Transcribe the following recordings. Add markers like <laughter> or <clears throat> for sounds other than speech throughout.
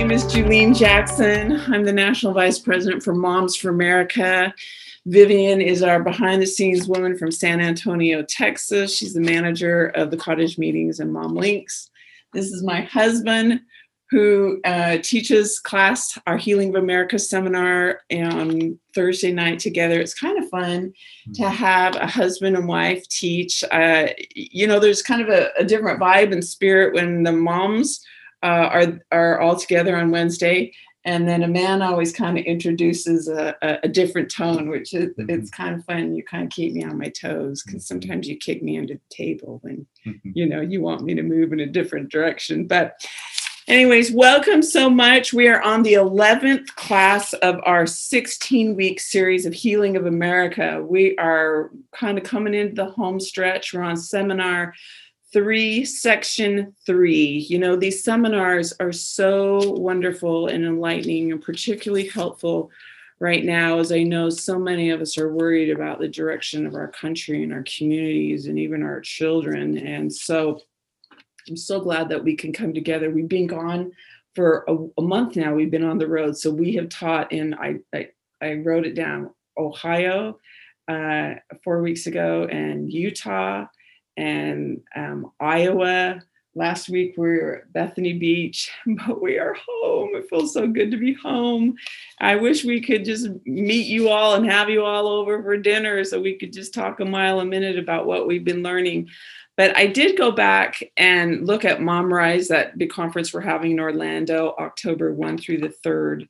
name is Julene Jackson. I'm the National Vice President for Moms for America. Vivian is our behind the scenes woman from San Antonio, Texas. She's the manager of the Cottage Meetings and Mom Links. This is my husband, who uh, teaches class, our Healing of America seminar on Thursday night together. It's kind of fun to mm-hmm. have a husband and wife teach. Uh, you know, there's kind of a, a, different vibe and spirit when the moms are are all together on Wednesday, and then a man always kind of introduces a, a, a different tone, which is mm-hmm. it's kind of fun. You kind of keep me on my toes because mm-hmm. sometimes you kick me under the table when mm-hmm. you know you want me to move in a different direction, but Anyways, welcome so much. We are on the 11th class of our 16 week series of Healing of America. We are kind of coming into the home stretch. We're on seminar three, section three. You know, these seminars are so wonderful and enlightening and particularly helpful right now, as I know so many of us are worried about the direction of our country and our communities and even our children. And so, I'm so glad that we can come together. We've been gone for a, a month now. We've been on the road, so we have taught in. I I, I wrote it down. Ohio uh, four weeks ago, and Utah, and um, Iowa. Last week we were at Bethany Beach, <laughs> but we are home. It feels so good to be home. I wish we could just meet you all and have you all over for dinner so we could just talk a mile a minute about what we've been learning. But I did go back and look at Mom Rise, that big conference we're having in Orlando, October 1 through the 3rd.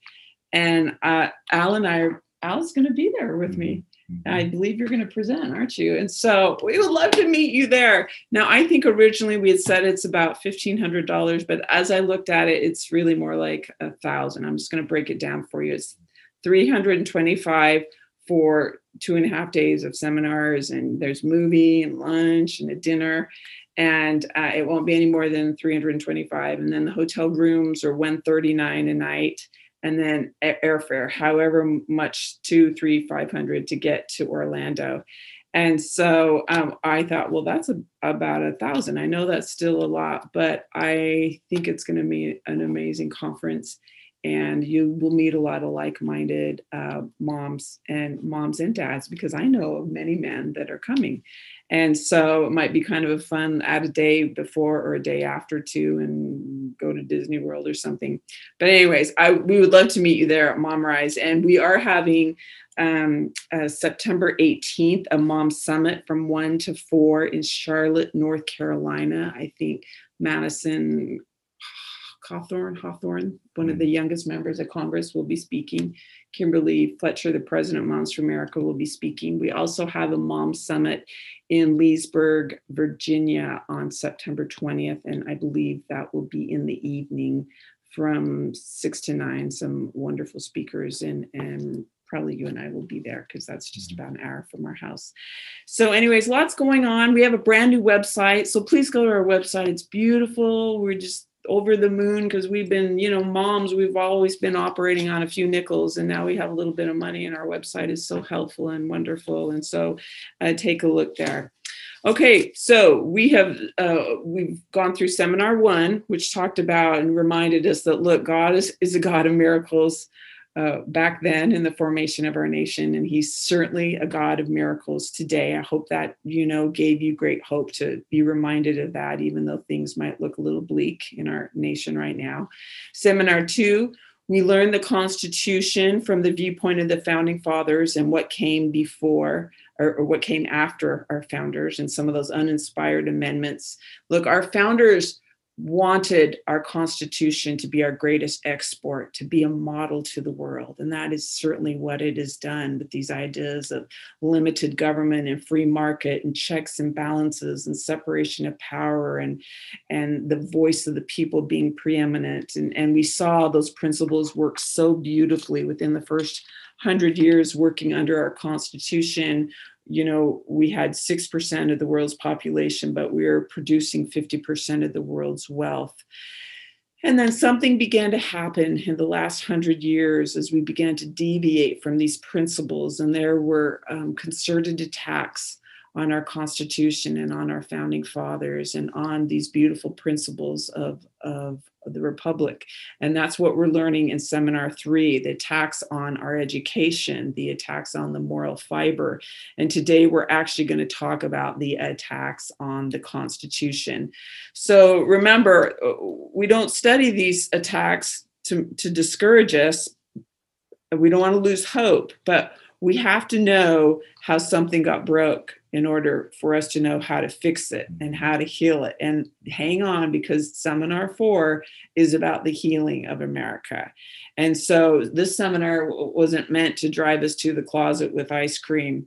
And uh, Al and I, Al's going to be there with me. Mm-hmm. I believe you're going to present, aren't you? And so we would love to meet you there. Now, I think originally we had said it's about $1,500, but as I looked at it, it's really more like a thousand. I'm just going to break it down for you. It's 325 for two and a half days of seminars and there's movie and lunch and a dinner and uh, it won't be any more than 325 and then the hotel rooms are 139 a night and then airfare however much two three five hundred to get to orlando. And so um, i thought well that's a, about a thousand. I know that's still a lot but i think it's going to be an amazing conference and you will meet a lot of like-minded uh, moms and moms and dads because i know many men that are coming and so it might be kind of a fun add a day before or a day after too and go to disney world or something. But anyways i we would love to meet you there at mom rise. And we are having um, uh, september 18th a mom summit from 1 to 4 in charlotte north carolina. I think madison Cawthorn, Cawthorn, one of the mm. youngest members of Congress, will be speaking. Kimberly Fletcher, the president of Moms for America, will be speaking. We also have a mom summit in Leesburg, Virginia on September 20th, and I believe that will be in the evening from six to nine. Some wonderful speakers and and probably you and I will be there because that's just mm-hmm. about an hour from our house. So, anyways, lots going on. We have a brand new website. So please go to our website. It's beautiful. We're just over the moon because we've been, you know, moms, we've always been operating on a few nickels and now we have a little bit of money and our website is so helpful and wonderful. And so uh, take a look there. Okay, so we have uh, we've gone through seminar one, which talked about and reminded us that look, God is, is a God of miracles uh, back then in the formation of our nation, and he's certainly a God of miracles today. I hope that you know gave you great hope to be reminded of that, even though things might look a little bleak in our nation right now. Seminar two. We learned the Constitution from the viewpoint of the founding fathers and what came before or, or what came after our founders and some of those uninspired amendments. Look, our founders wanted our Constitution to be our greatest export, to be a model to the world. And that is certainly what it has done with these ideas of limited government and free market and checks and balances and separation of power and, and the voice of the people being preeminent. And, and we saw those principles work so beautifully within the first hundred years working under our Constitution you know, we had 6% of the world's population, but we were producing 50% of the world's wealth. And then something began to happen in the last hundred years as we began to deviate from these principles, and there were um, concerted attacks on our Constitution and on our founding fathers and on these beautiful principles of, of the Republic. And that's what we're learning in Seminar Three the attacks on our education, the attacks on the moral fiber. And today we're actually going to talk about the attacks on the Constitution. So remember, we don't study these attacks to, to discourage us. We don't want to lose hope, but we have to know how something got broke in order for us to know how to fix it and how to heal it. And hang on, because seminar four is about the healing of America. And so this seminar wasn't meant to drive us to the closet with ice cream.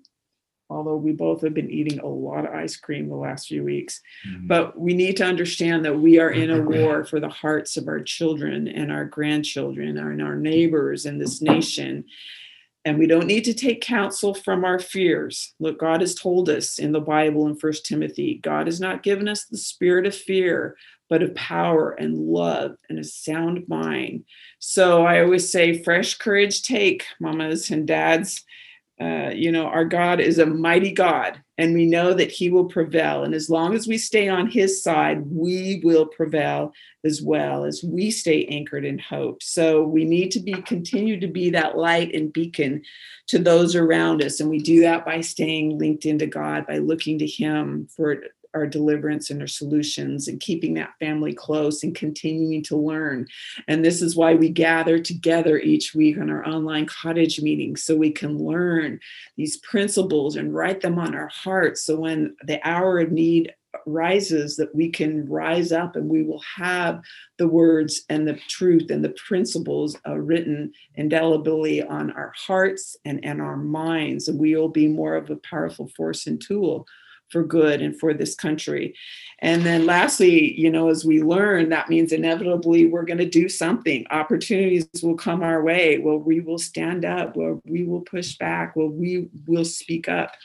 Although we both have been eating a lot of ice cream the last few weeks. Mm-hmm. But we need to understand that we are in a <laughs> war for the hearts of our children and our grandchildren and our neighbors in this nation and we don't need to take counsel from our fears. Look, God has told us in the Bible in First Timothy, God has not given us the spirit of fear, but of power and love and a sound mind. So I always say, fresh courage take, mamas and dads. Uh, you know, our God is a mighty God, and we know that He will prevail. And as long as we stay on His side, we will prevail as well as we stay anchored in hope. So we need to be continue to be that light and beacon to those around us, and we do that by staying linked into God, by looking to Him for our deliverance and our solutions and keeping that family close and continuing to learn. And this is why we gather together each week on our online cottage meetings so we can learn these principles and write them on our hearts. So when the hour of need rises that we can rise up and we will have the words and the truth and the principles uh, written indelibly on our hearts and, and our minds and we will be more of a powerful force and tool for good and for this country. And then lastly, you know, as we learn, that means inevitably we're going to do something. Opportunities will come our way. Well, we will stand up. Well, we will push back. Well, we will speak up.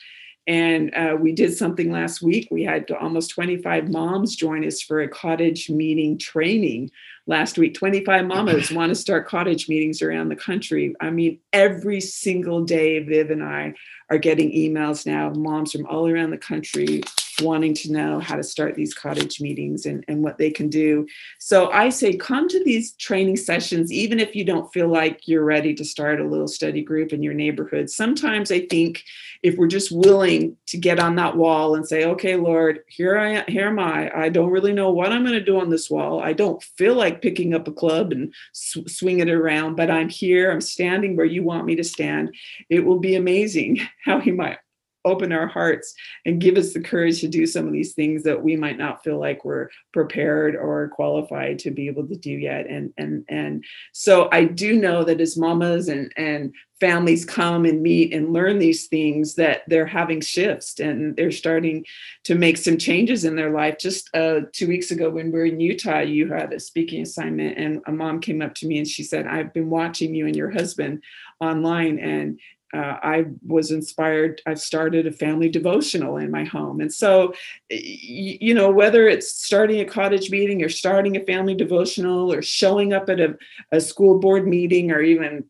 And uh, we did something last week. We had almost 25 moms join us for a cottage meeting training last week. 25 mamas <laughs> want to start cottage meetings around the country. I mean, every single day, Viv and I are getting emails now of moms from all around the country wanting to know how to start these cottage meetings and, and what they can do. So I say come to these training sessions, even if you don't feel like you're ready to start a little study group in your neighborhood. Sometimes I think if we're just willing to get on that wall and say, okay, Lord, here I am, here am I. I don't really know what I'm going to do on this wall. I don't feel like picking up a club and sw- swing it around, but I'm here. I'm standing where you want me to stand. It will be amazing <laughs> how he might open our hearts and give us the courage to do some of these things that we might not feel like we're prepared or qualified to be able to do yet. And and and so i do know that as mamas and and families come and meet and learn these things that they're having shifts and they're starting to make some changes in their life. Just uh, two weeks ago when we are in utah you had a speaking assignment and a mom came up to me and she said i've been watching you and your husband online and uh, I was inspired. I've started a family devotional in my home. And so, you know, whether it's starting a cottage meeting or starting a family devotional or showing up at a, a school board meeting or even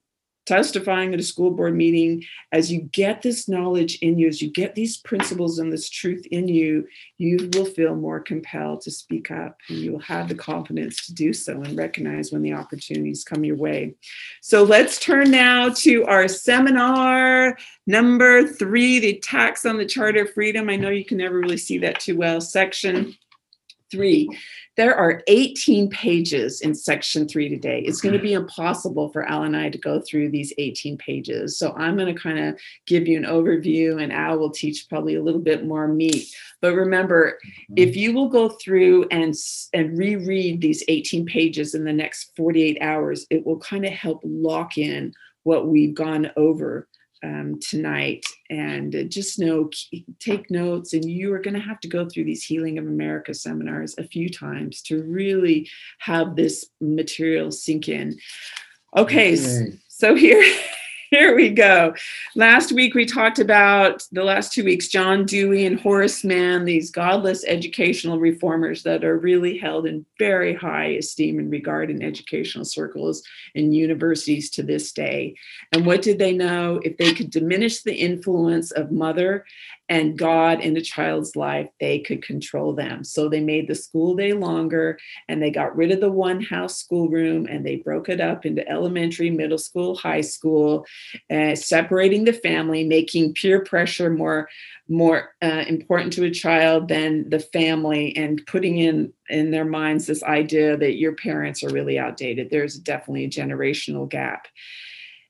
testifying at a school board meeting, as you get this knowledge in you, as you get these principles and this truth in you, you will feel more compelled to speak up and you will have the confidence to do so and recognize when the opportunities come your way. So let's turn now to our seminar number three the attacks on the Charter of Freedom. I know you can never really see that too well. Section three there are 18 pages in section three today. It's going to be impossible for Al and I to go through these 18 pages. So I'm going to kind of give you an overview, and Al will teach probably a little bit more meat. But remember, mm-hmm. if you will go through and, and reread these 18 pages in the next 48 hours, it will kind of help lock in what we've gone over um, tonight. And uh, just know take notes and you are going to have to go through these healing of america seminars a few times to really have this material sink in. Okay, okay. so here <laughs> here we go. Last week we talked about the last two weeks, John Dewey and Horace Mann, these godless educational reformers that are really held in very high esteem and regard in educational circles and universities to this day. And what did they know? If they could diminish the influence of mother and God in a child's life, they could control them. So they made the school day longer and they got rid of the one house schoolroom and they broke it up into elementary, middle school, high school, uh, separating the family, making peer pressure more more uh, important to a child than the family and putting in in their minds this idea that your parents are really outdated there's definitely a generational gap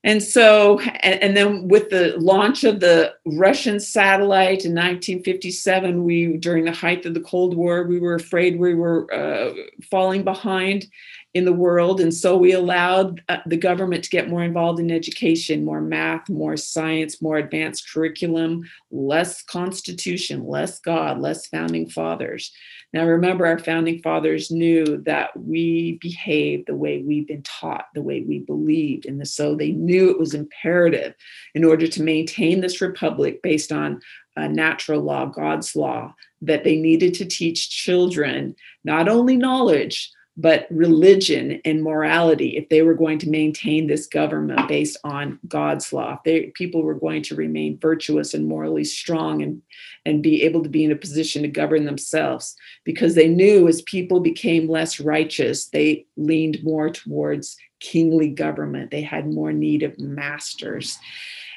and so, and, and, then with the launch of the Russian satellite in 1957, we, during the height of the Cold War, we were afraid we were uh, falling behind in the world. And so we allowed uh, the government to get more involved in education, more math, more science, more advanced curriculum, less constitution, less God, less founding fathers. Now, remember, our founding fathers knew that we behave the way we've been taught, the way we believed. And so they knew it was imperative in order to maintain this republic based on natural law, God's law, that they needed to teach children not only knowledge, but religion and morality if they were going to maintain this government based on god's law they, people were going to remain virtuous and morally strong and, and be able to be in a position to govern themselves because they knew as people became less righteous they leaned more towards kingly government. They had more need of masters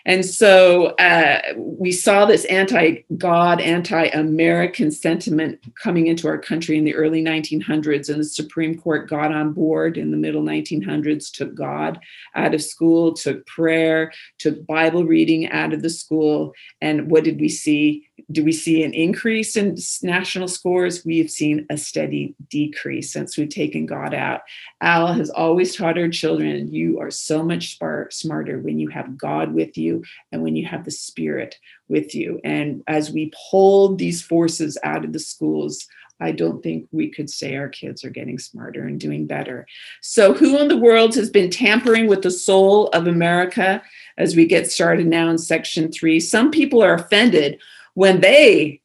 and so uh, we saw this anti God, anti American sentiment coming into our country in the early 1900s, and the Supreme Court got on board in the middle 1900s, took God out of school, took prayer, took Bible reading out of the school. And what did we see? Do we see an increase in national scores? We have seen a steady decrease since we've taken God out. Al has always taught our children you are so much smarter when you have God with you and when you have the Spirit with you. And as we pulled these forces out of the schools, I don't think we could say our kids are getting smarter and doing better. So, who in the world has been tampering with the soul of America as we get started now in section three? Some people are offended when they,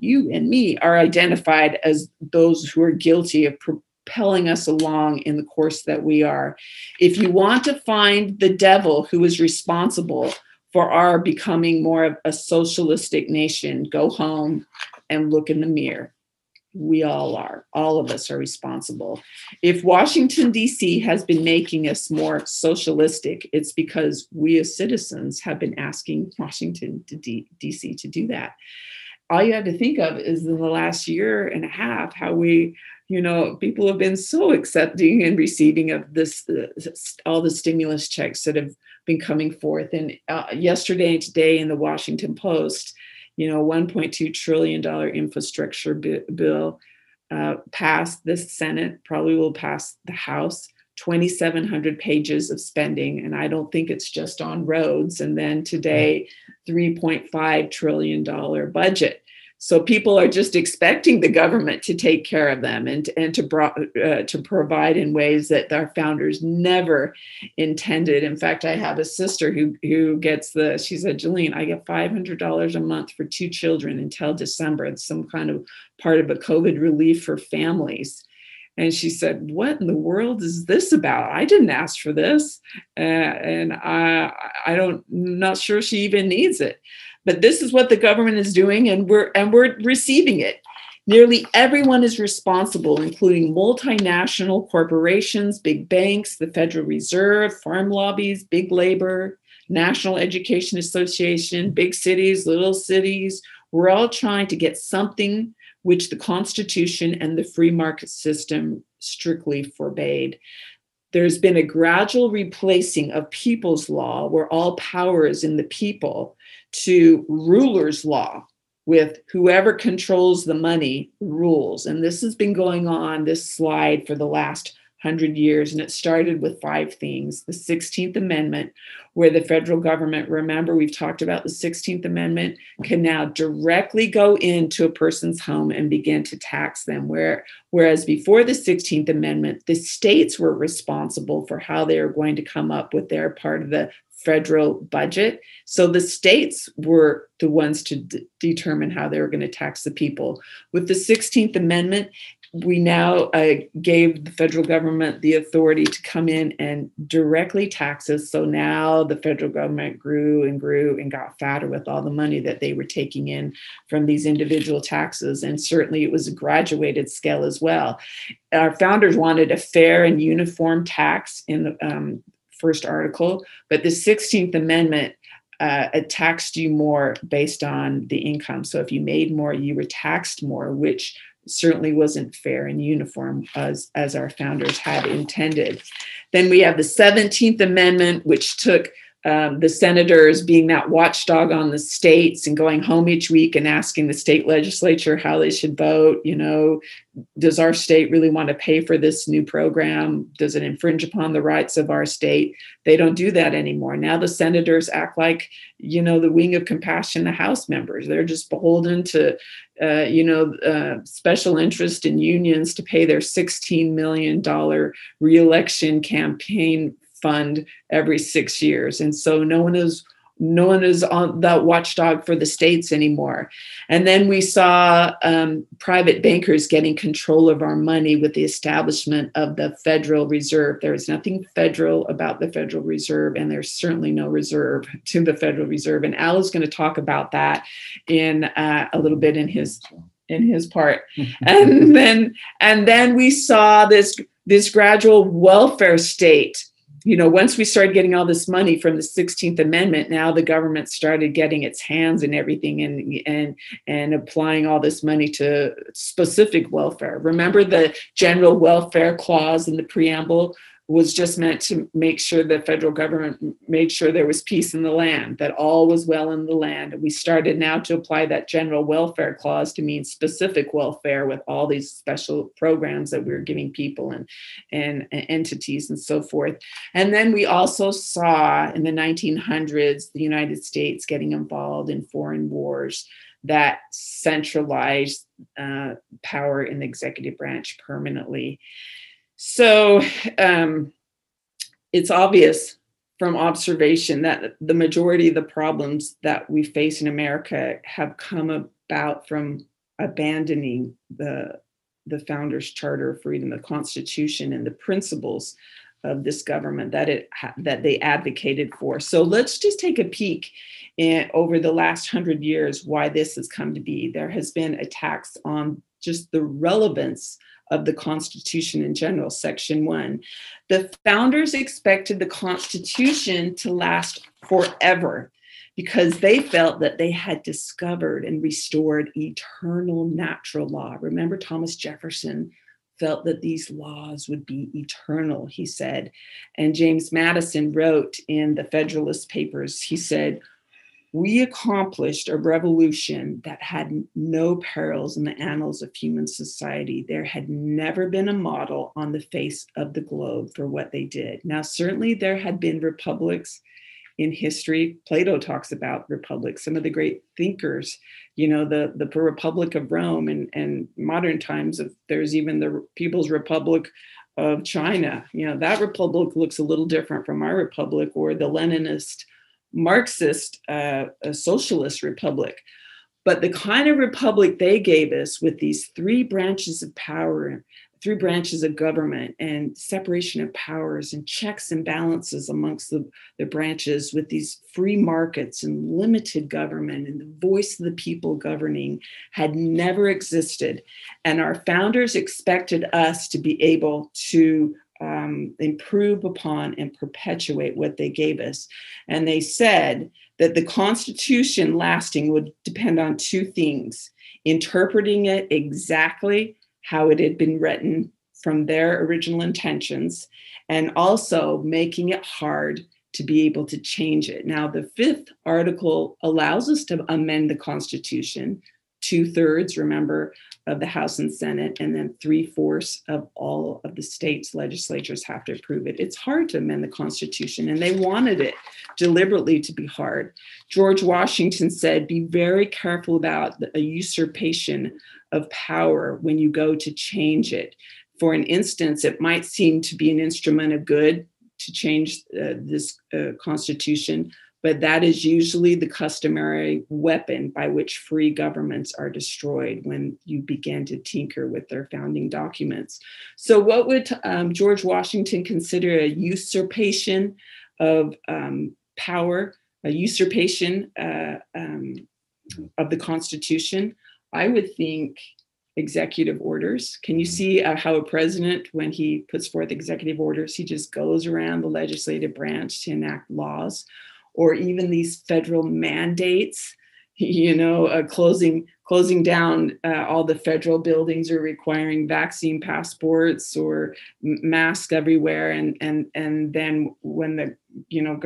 you and me, are identified as those who are guilty of propelling us along in the course that we are. If you want to find the devil who is responsible for our becoming more of a socialistic nation, go home and look in the mirror. We all are. All of us are responsible. If Washington, D.C. has been making us more socialistic, it's because we as citizens have been asking Washington, D.C. to do that. All you have to think of is in the last year and a half how we, you know, people have been so accepting and receiving of this, uh, all the stimulus checks that have been coming forth. And uh, yesterday and today in the Washington Post, you know, 1.2 trillion dollar infrastructure bill uh, passed the Senate, probably will pass the House. 2,700 pages of spending, and I don't think it's just on roads. And then today, 3.5 trillion dollar budget. So people are just expecting the government to take care of them and, and to, bro- uh, to provide in ways that our founders never intended. In fact, I have a sister who, who gets the, she said, Jolene, I get $500 a month for two children until December. It's some kind of part of a COVID relief for families. And she said, What in the world is this about? I didn't ask for this. Uh, and I, I don't, not sure she even needs it. But this is what the government is doing, and we're and we're receiving it. Nearly everyone is responsible, including multinational corporations, big banks, the Federal Reserve, farm lobbies, big labor, National Education Association, big cities, little cities. We're all trying to get something which the Constitution and the free market system strictly forbade. There's been a gradual replacing of people's law, where all power is in the people, to ruler's law with whoever controls the money rules. And this has been going on, this slide, for the last hundred years. And it started with five things the 16th Amendment, where the federal government, remember, we've talked about the 16th Amendment, can now directly go into a person's home and begin to tax them. Where, whereas before the 16th Amendment, the states were responsible for how they were going to come up with their part of the federal budget. So the states were the ones to d- determine how they were going to tax the people. With the 16th Amendment, we now uh, gave the federal government the authority to come in and directly tax us. So now the federal government grew and grew and got fatter with all the money that they were taking in from these individual taxes. And certainly it was a graduated scale as well. Our founders wanted a fair and uniform tax in the um, first article, but the 16th Amendment uh, taxed you more based on the income. So if you made more, you were taxed more, which certainly wasn't fair and uniform as, as our founders had intended. Then we have the 17th Amendment, which took um, the senators being that watchdog on the states and going home each week and asking the state legislature how they should vote. You know, does our state really want to pay for this new program? Does it infringe upon the rights of our state? They don't do that anymore. Now the senators act like, you know, the wing of compassion, the House members. They're just beholden to, uh, you know, uh, special interest in unions to pay their $16 million reelection campaign fund every six years. And so no one is no one is on that watchdog for the states anymore. And then we saw um, private bankers getting control of our money with the establishment of the Federal Reserve. There is nothing federal about the Federal Reserve, and there's certainly no reserve to the Federal Reserve. And Al is going to talk about that in uh, a little bit in his in his part. <laughs> and then and then we saw this this gradual welfare state you know, once we started getting all this money from the 16th Amendment, now the government started getting its hands in everything and and and applying all this money to specific welfare. Remember the general welfare clause in the preamble was just meant to make sure the federal government made sure there was peace in the land, that all was well in the land. And we started now to apply that general welfare clause to mean specific welfare with all these special programs that we were giving people and, and, and entities and so forth. And then we also saw in the 1900s the United States getting involved in foreign wars that centralized uh, power in the executive branch permanently. So um, it's obvious from observation that the majority of the problems that we face in America have come about from abandoning the the founders charter of freedom the constitution and the principles of this government that it that they advocated for. So let's just take a peek in, over the last 100 years why this has come to be. There has been attacks on just the relevance of the Constitution in general, Section 1. The founders expected the Constitution to last forever because they felt that they had discovered and restored eternal natural law. Remember, Thomas Jefferson felt that these laws would be eternal, he said. And James Madison wrote in the Federalist Papers, he said, we accomplished a revolution that had no parallels in the annals of human society. There had never been a model on the face of the globe for what they did. Now, certainly there had been republics in history. Plato talks about republics, some of the great thinkers, you know, the, the Republic of Rome and, and modern times, of, there's even the People's Republic of China. You know, that republic looks a little different from our republic or the Leninist Marxist uh, socialist republic. But the kind of republic they gave us with these three branches of power, three branches of government, and separation of powers and checks and balances amongst the, the branches with these free markets and limited government and the voice of the people governing had never existed. And our founders expected us to be able to um, improve upon and perpetuate what they gave us. And they said that the Constitution lasting would depend on two things interpreting it exactly how it had been written from their original intentions, and also making it hard to be able to change it. Now, the fifth article allows us to amend the Constitution two thirds, remember, of the House and Senate, and then three fourths of all of the states' legislatures have to approve it. It's hard to amend the Constitution, and they wanted it deliberately to be hard. George Washington said, Be very careful about a usurpation of power when you go to change it. For an instance, it might seem to be an instrument of good to change uh, this uh, Constitution, but that is usually the customary weapon by which free governments are destroyed when you begin to tinker with their founding documents. So, what would um, George Washington consider a usurpation of um, power, a usurpation uh, um, of the Constitution? I would think executive orders. Can you see uh, how a president, when he puts forth executive orders, he just goes around the legislative branch to enact laws? Or even these federal mandates <laughs> you know uh, closing closing down uh, all the federal buildings or requiring vaccine passports or masks everywhere. And and and then when the you know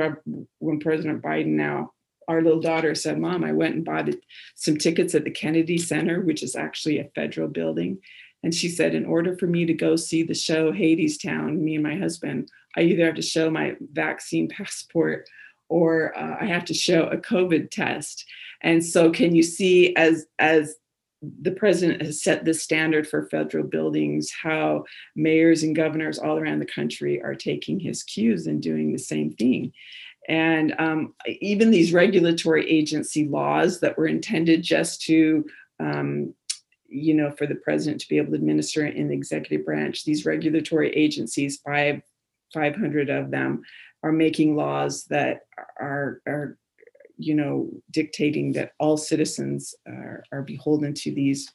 when president biden now our little daughter said mom i went and bought some tickets at the kennedy center which is actually a federal building. And she said in order for me to go see the show hadestown me and my husband i either have to show my vaccine <laughs> passport or uh, I have to show a COVID test. And so, can you see as as the president has set the standard for federal buildings, how mayors and governors all around the country are taking his cues and doing the same thing. And um, even these regulatory agency laws that were intended just to, um, you know, for the president to be able to administer in the executive branch, these regulatory agencies, five, 500 of them, are making laws that are are you know dictating that all citizens are, are beholden to these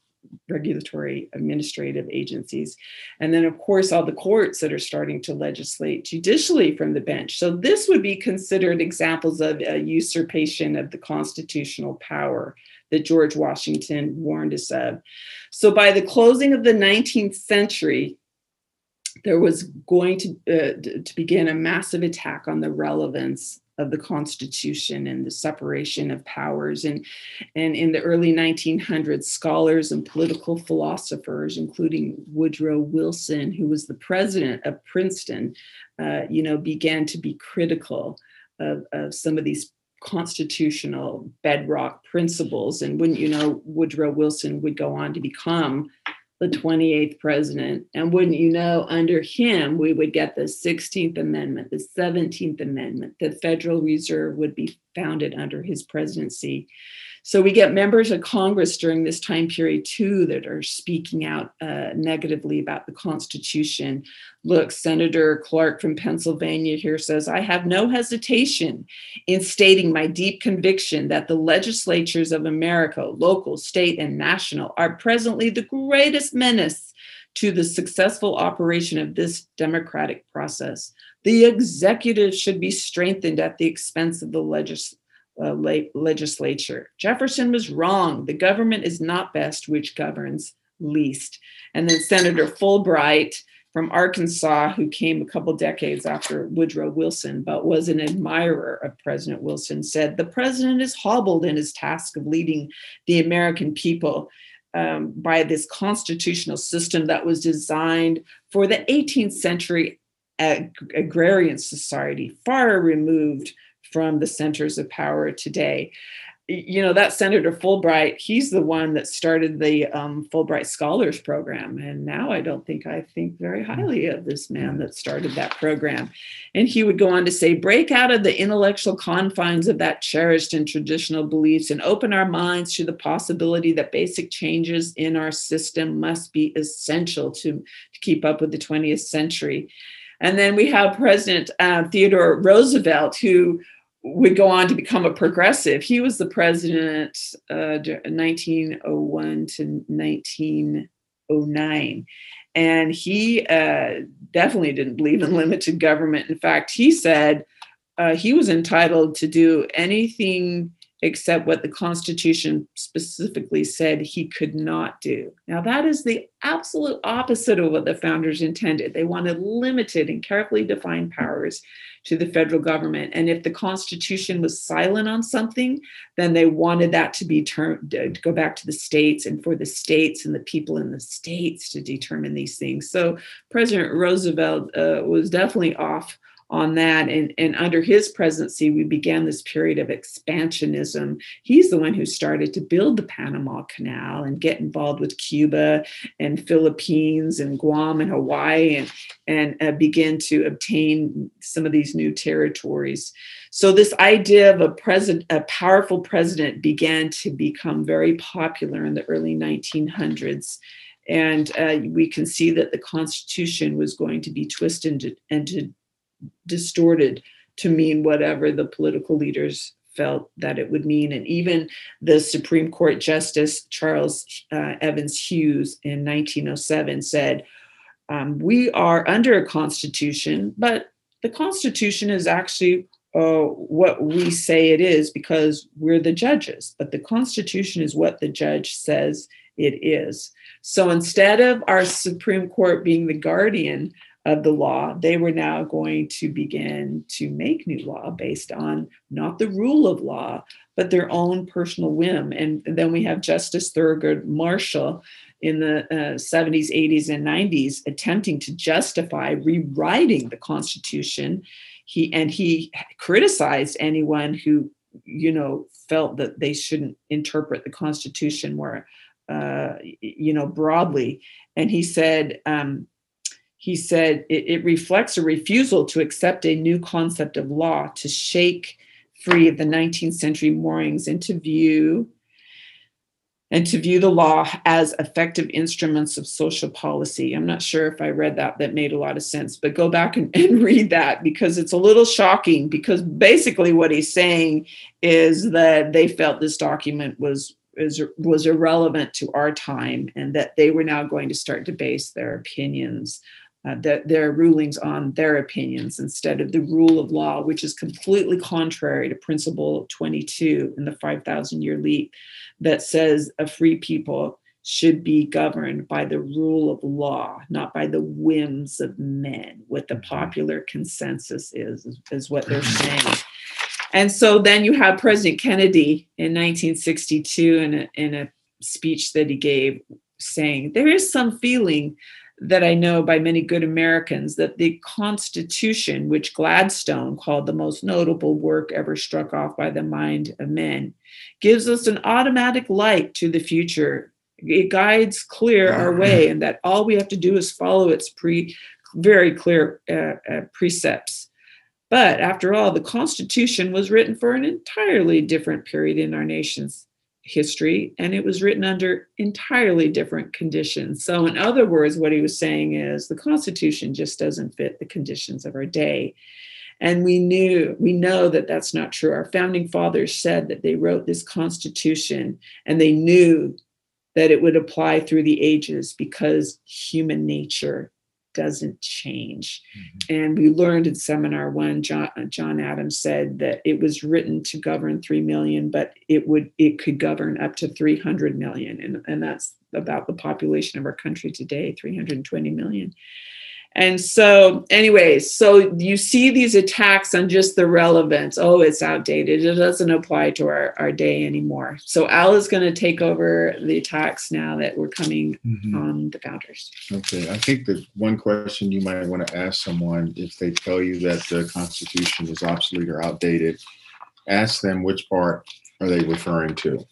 regulatory administrative agencies. And then of course all the courts that are starting to legislate judicially from the bench. So this would be considered examples of a usurpation of the constitutional power that george washington warned us of. So by the closing of the 19th century there was going to, uh, to begin a massive attack on the relevance of the Constitution and the separation of powers. And, and in the early 1900s, scholars and political philosophers, including Woodrow Wilson, who was the president of Princeton, uh, you know, began to be critical of, of some of these constitutional bedrock principles. And wouldn't you know, Woodrow Wilson would go on to become the 28th president. And wouldn't you know, under him, we would get the 16th Amendment, the 17th Amendment. The Federal Reserve would be founded under his presidency. So we get members of Congress during this time period too that are speaking out uh, negatively about the Constitution. Look, Senator Clark from Pennsylvania here says, I have no hesitation in stating my deep conviction that the legislatures of America, local, state, and national, are presently the greatest menace to the successful operation of this democratic process. The executive should be strengthened at the expense of the legislature uh, legislature. Jefferson was wrong. The government is not best, which governs least. And then Senator Fulbright from Arkansas, who came a couple decades after Woodrow Wilson, but was an admirer of President Wilson, said the president is hobbled in his task of leading the American people. Um, by this constitutional system that was designed for the 18th century ag- agrarian society, far removed from the centers of power today. You know, that Senator Fulbright, he's the one that started the um, Fulbright Scholars Program. And now I don't think I think very highly of this man that started that program. And he would go on to say, break out of the intellectual confines of that cherished and traditional beliefs and open our minds to the possibility that basic changes in our system must be essential to, to keep up with the 20th century. And then we have President uh, Theodore Roosevelt, who would go on to become a progressive. He was the president uh, 1901 to 1909. And he uh, definitely didn't believe in limited government. In fact, he said uh, he was entitled to do anything except what the Constitution specifically said he could not do. Now, that is the absolute opposite of what the founders intended. They wanted limited and carefully defined powers to the federal government. And if the Constitution was silent on something, then they wanted that to be turned to go back to the states and for the states and the people in the states to determine these things. So President Roosevelt uh, was definitely off on that. And, and under his presidency, we began this period of expansionism. He's the one who started to build the Panama Canal and get involved with Cuba and Philippines and Guam and Hawaii and, and uh, begin to obtain some of these new territories. So this idea of a president, a powerful president began to become very popular in the early 1900s. And uh, we can see that the Constitution was going to be twisted and, and distorted to mean whatever the political leaders felt that it would mean. And even the Supreme Court Justice Charles uh, Evans Hughes in 1907 said, um, We are under a constitution, but the constitution is actually uh, what we say it is because we're the judges, but the constitution is what the judge says it is. So instead of our Supreme Court being the guardian of the law, they were now going to begin to make new law based on not the rule of law, but their own personal whim. And then we have Justice Thurgood Marshall in the uh, 70s, 80s, and 90s attempting to justify rewriting the Constitution. He and he criticized anyone who, you know, felt that they shouldn't interpret the Constitution more, uh, you know, broadly. And he said, um, he said it, it, reflects a refusal to accept a new concept of law to shake free of the 19th century moorings into view and to view the law as effective instruments of social policy. I'm not sure if I read that, that made a lot of sense, but go back and, <laughs> and read that because it's a little shocking. Because basically, what he's saying is that they felt this document was is, was irrelevant to our time and that they were now going to start to base their opinions uh, the, their rulings on their opinions instead of the rule of law, which is completely contrary to Principle 22 in the 5,000 year leap that says a free people should be governed by the rule of law, not by the whims of men. What the mm-hmm. popular consensus is, is, is what they're saying. And so then you have President Kennedy in 1962 in a, in a speech that he gave saying, There is some feeling that I know by many good Americans that the Constitution, which Gladstone called the most notable work ever struck off by the mind of men, gives us an automatic light to the future. It guides clear our way, and that all we have to do is follow its pre very clear uh, uh, precepts. But after all, the Constitution was written for an entirely different period in our nation's history and it was written under entirely different conditions. So, in other words, what he was saying is the Constitution just doesn't fit the conditions of our day. And we knew, we know that that's not true. Our founding fathers said that they wrote this Constitution and they knew that it would apply through the ages because human nature doesn't change. Mm-hmm. And we learned in seminar one, John, John Adams said that it was written to govern 3 million, but it would it could govern up to 300 million. And, and that's about the population of our country today, 320 million. And so, anyways, so you see these attacks on just the relevance. Oh, it's outdated. It doesn't apply to our, our day anymore. So Al is going to take over the attacks now that we're coming mm-hmm. on the founders. Okay. I think the one question you might want to ask someone if they tell you that the Constitution is obsolete or outdated, ask them which part are they referring to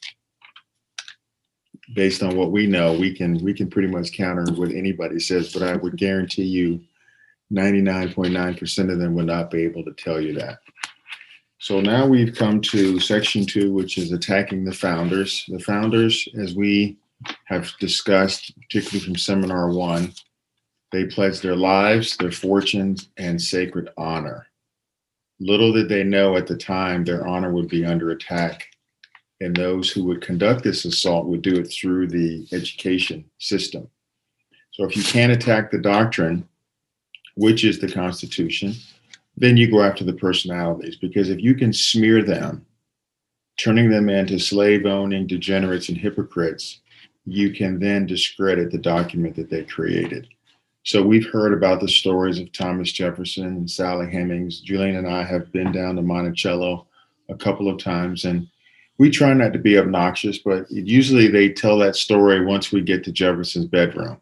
based on what we know, we can we can pretty much counter what anybody says. But I would guarantee you, 99.9% of them would not be able to tell you that. So now we've come to section two, which is attacking the founders. The founders, as we have discussed, particularly from seminar one, they pledged their lives, their fortunes, and sacred honor. Little did they know at the time their honor would be under attack and those who would conduct this assault would do it through the education system. So if you can't attack the doctrine, which is the Constitution, then you go after the personalities because if you can smear them, turning them into slave owning degenerates and hypocrites, you can then discredit the document that they created. So we've heard about the stories of Thomas Jefferson and Sally Hemings. Julian and I have been down to Monticello a couple of times and we try not to be obnoxious, but usually they tell that story once we get to Jefferson's bedroom.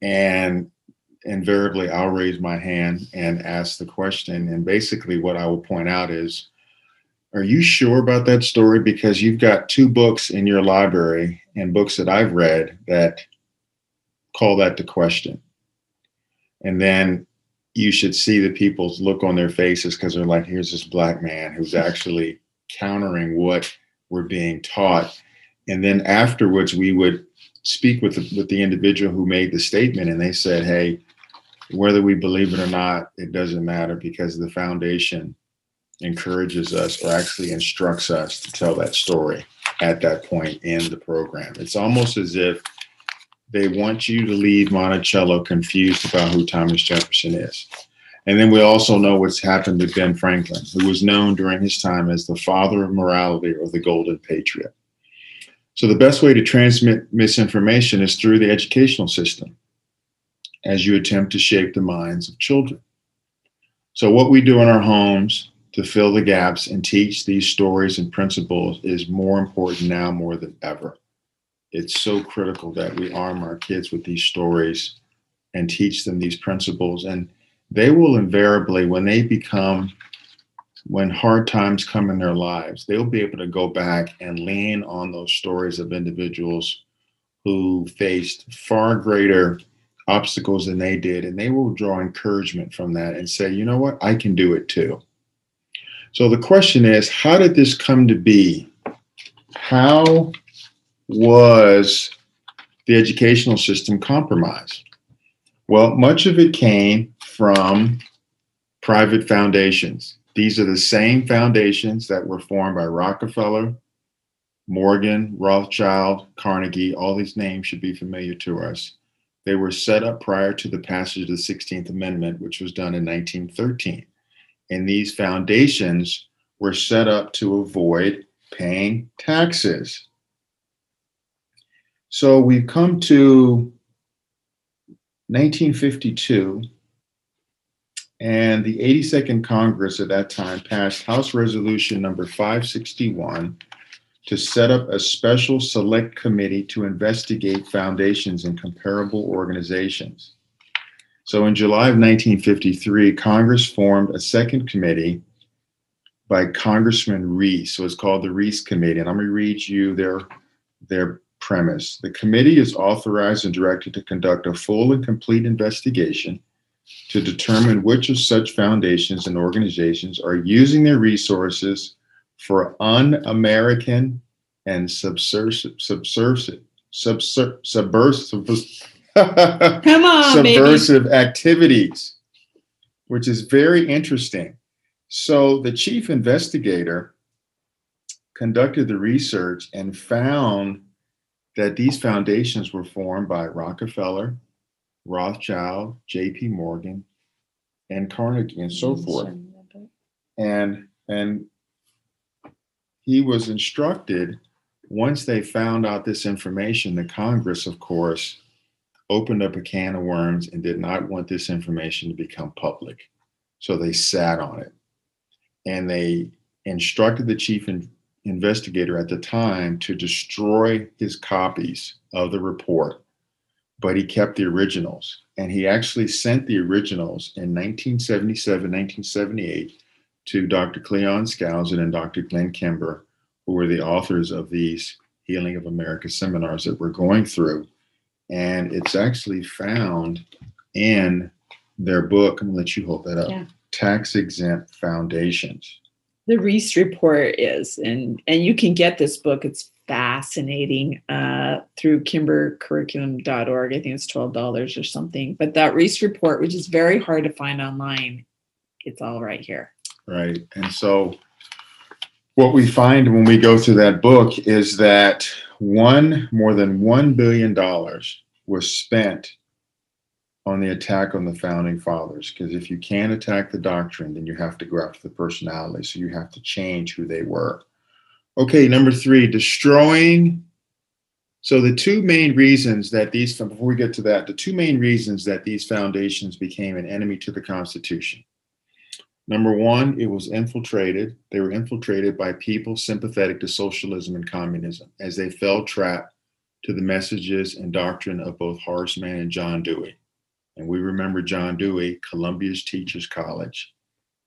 And invariably I'll raise my hand and ask the question. And basically, what I will point out is, are you sure about that story? Because you've got two books in your library and books that I've read that call that to question. And then you should see the people's look on their faces because they're like, here's this black man who's actually countering what we're being taught. And then afterwards, we would speak with the, with the individual who made the statement, and they said, hey, whether we believe it or not, it doesn't matter because the foundation encourages us or actually instructs us to tell that story at that point in the program. It's almost as if they want you to leave Monticello confused about who Thomas Jefferson is. And then we also know what's happened to Ben Franklin, who was known during his time as the father of morality or the golden patriot. So the best way to transmit misinformation is through the educational system as you attempt to shape the minds of children. So what we do in our homes to fill the gaps and teach these stories and principles is more important now more than ever. It's so critical that we arm our kids with these stories and teach them these principles and they will invariably when they become when hard times come in their lives, they'll be able to go back and lean on those stories of individuals who faced far greater obstacles than they did. And they will draw encouragement from that and say, you know what, I can do it too. So the question is, how did this come to be? How was the educational system compromised? Well, much of it came from private foundations these are the same foundations that were formed by Rockefeller, Morgan, Rothschild, Carnegie. All these names should be familiar to us. They were set up prior to the passage of the 16th Amendment, which was done in 1913. And these foundations were set up to avoid paying taxes. So we've come to 1952 and the 82nd Congress at that time passed House Resolution number 561 to set up a special select committee to investigate foundations and comparable organizations. So in July of 1953, Congress formed a second committee by Congressman Reece. So it's called the Reece Committee. And I'm going to read you their, their premise. The committee is authorized and directed to conduct a full and complete investigation to determine which of such foundations and organizations are using their resources for un-American and subversive, <laughs> subversive, subversive, on, subversive activities, which is very interesting. So the chief investigator conducted the research and found that these foundations were formed by Rockefeller, Rothschild, J.P. Morgan, and Carnegie, and so forth. And and he was instructed once they found out this information, the Congress, of course, opened up a can of worms and did not want this information to become public. So they sat on it. And they instructed the chief in, investigator at the time to destroy his copies of the report but he kept the originals. And he actually sent the originals in 1977, 1978 to Dr. Cleon Skousen and Dr. Glenn Kimber, who were the authors of these Healing of America seminars that we're going through. And it's actually found in their book. I'm gonna let you hold that up. Yeah. Tax exempt foundations. The Reece report is, and and you can get this book. It's fascinating uh, through kimbercurriculum.org. I think it's $12 or something. But that Reece report, which is very hard to find online, it's all right here. Right. And so what we find when we go through that book is that one more than $1 billion was spent on the attack on the founding fathers. Because if you can't attack the doctrine, then you have to go after the personality. So you have to change who they were. Okay, number three, destroying. So the two main reasons that these, before we get to that, the two main reasons that these foundations became an enemy to the Constitution. Number one, it was infiltrated. They were infiltrated by people sympathetic to socialism and communism as they fell trap to the messages and doctrine of both Horace Mann and John Dewey. And we remember John Dewey, Columbia's Teachers College.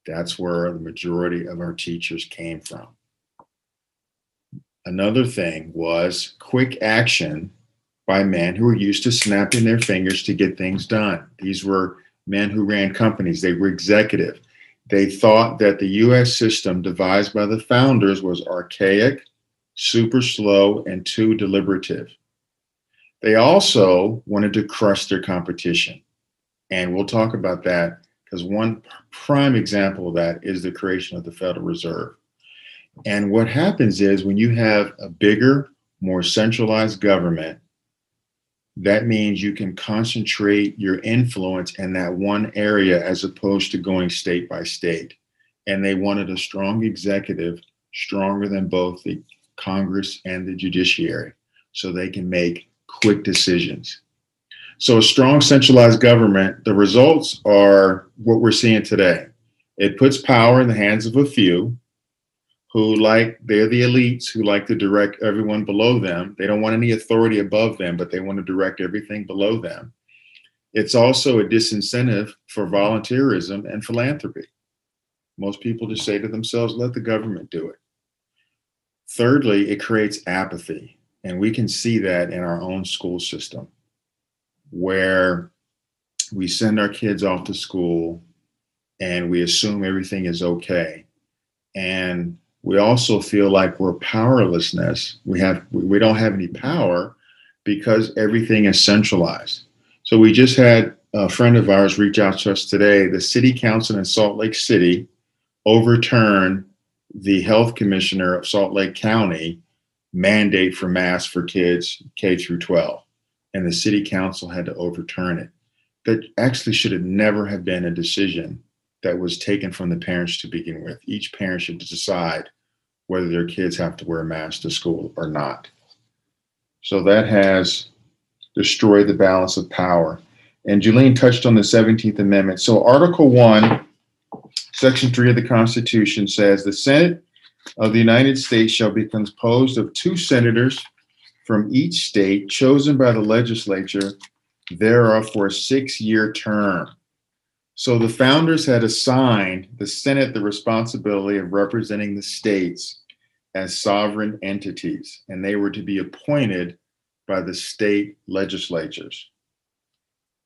That's where the majority of our teachers came from. Another thing was quick action by men who were used to snapping their fingers to get things done. These were men who ran companies, they were executive. They thought that the US system devised by the founders was archaic, super slow, and too deliberative. They also wanted to crush their competition. And we'll talk about that because one prime example of that is the creation of the Federal Reserve. And what happens is when you have a bigger, more centralized government, that means you can concentrate your influence in that one area as opposed to going state by state. And they wanted a strong executive, stronger than both the Congress and the judiciary, so they can make quick decisions. So, a strong centralized government, the results are what we're seeing today. It puts power in the hands of a few who like, they're the elites who like to direct everyone below them. They don't want any authority above them, but they want to direct everything below them. It's also a disincentive for volunteerism and philanthropy. Most people just say to themselves, let the government do it. Thirdly, it creates apathy. And we can see that in our own school system where we send our kids off to school and we assume everything is okay. And we also feel like we're powerlessness. We have we don't have any power because everything is centralized. So we just had a friend of ours reach out to us today. The city council in Salt Lake City overturned the health commissioner of Salt Lake County mandate for masks for kids K through 12 and the city council had to overturn it. That actually should have never have been a decision that was taken from the parents to begin with. Each parent should decide whether their kids have to wear a mask to school or not. So that has destroyed the balance of power. And Julene touched on the 17th Amendment. So Article 1, Section 3 of the Constitution says the Senate of the United States shall be composed of two senators from each state chosen by the legislature thereof for a six year term. So the founders had assigned the Senate the responsibility of representing the states as sovereign entities, and they were to be appointed by the state legislatures.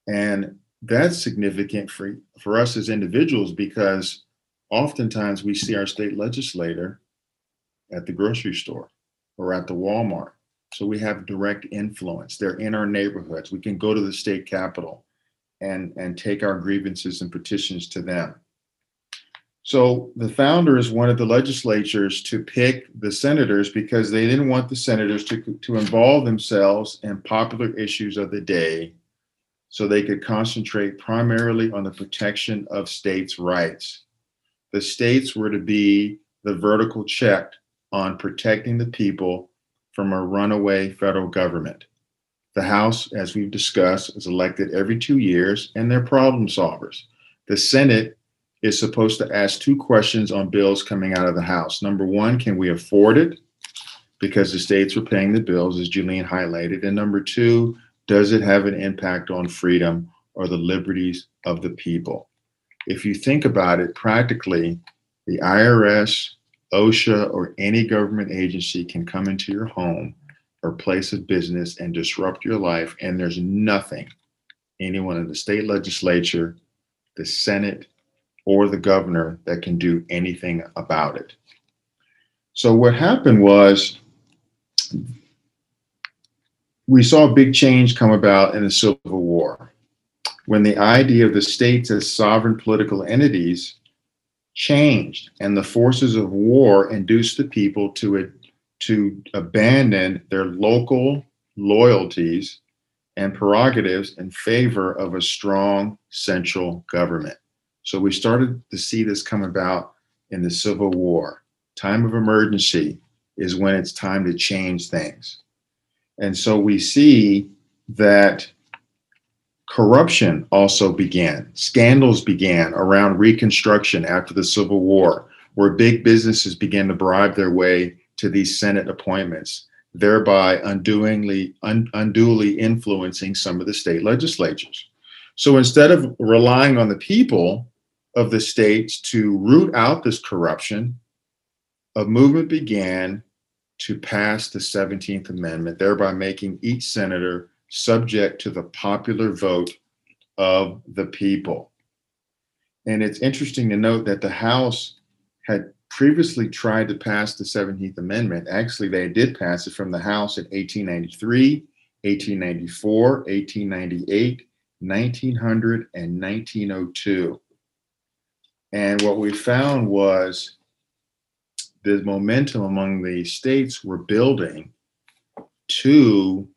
And that's significant for, for us as individuals because oftentimes we see our state legislator at the grocery store or at the Walmart so we have direct influence. They're in our neighborhoods. We can go to the state capitol and, and take our grievances and petitions to them. So the founders wanted the legislatures to pick the senators because they didn't want the senators to, to involve themselves in popular issues of the day so they could concentrate primarily on the protection of states' rights. The states were to be the vertical check on protecting the people from a runaway federal government. The House, as we've discussed, is elected every two years and they're problem solvers. The Senate is supposed to ask two questions on bills coming out of the House. Number one, can we afford it? Because the states were paying the bills, as Julene highlighted. And number two, does it have an impact on freedom or the liberties of the people? If you think about it practically, the IRS, OSHA or any government agency can come into your home or place of business and disrupt your life, and there's nothing anyone in the state legislature, the Senate, or the governor that can do anything about it. So, what happened was we saw a big change come about in the Civil War when the idea of the states as sovereign political entities changed, and the forces of war induced the people to, to abandon their local loyalties and prerogatives in favor of a strong central government. So we started to see this come about in the Civil War. Time of emergency is when it's time to change things. And so we see that Corruption also began. Scandals began around Reconstruction after the Civil War, where big businesses began to bribe their way to these Senate appointments, thereby unduly, un, unduly influencing some of the state legislatures. So instead of relying on the people of the states to root out this corruption, a movement began to pass the 17th Amendment, thereby making each senator subject to the popular vote of the people. And it's interesting to note that the House had previously tried to pass the 17th Amendment. Actually, they did pass it from the House in 1893, 1894, 1898, 1900, and 1902. And what we found was the momentum among the states were building to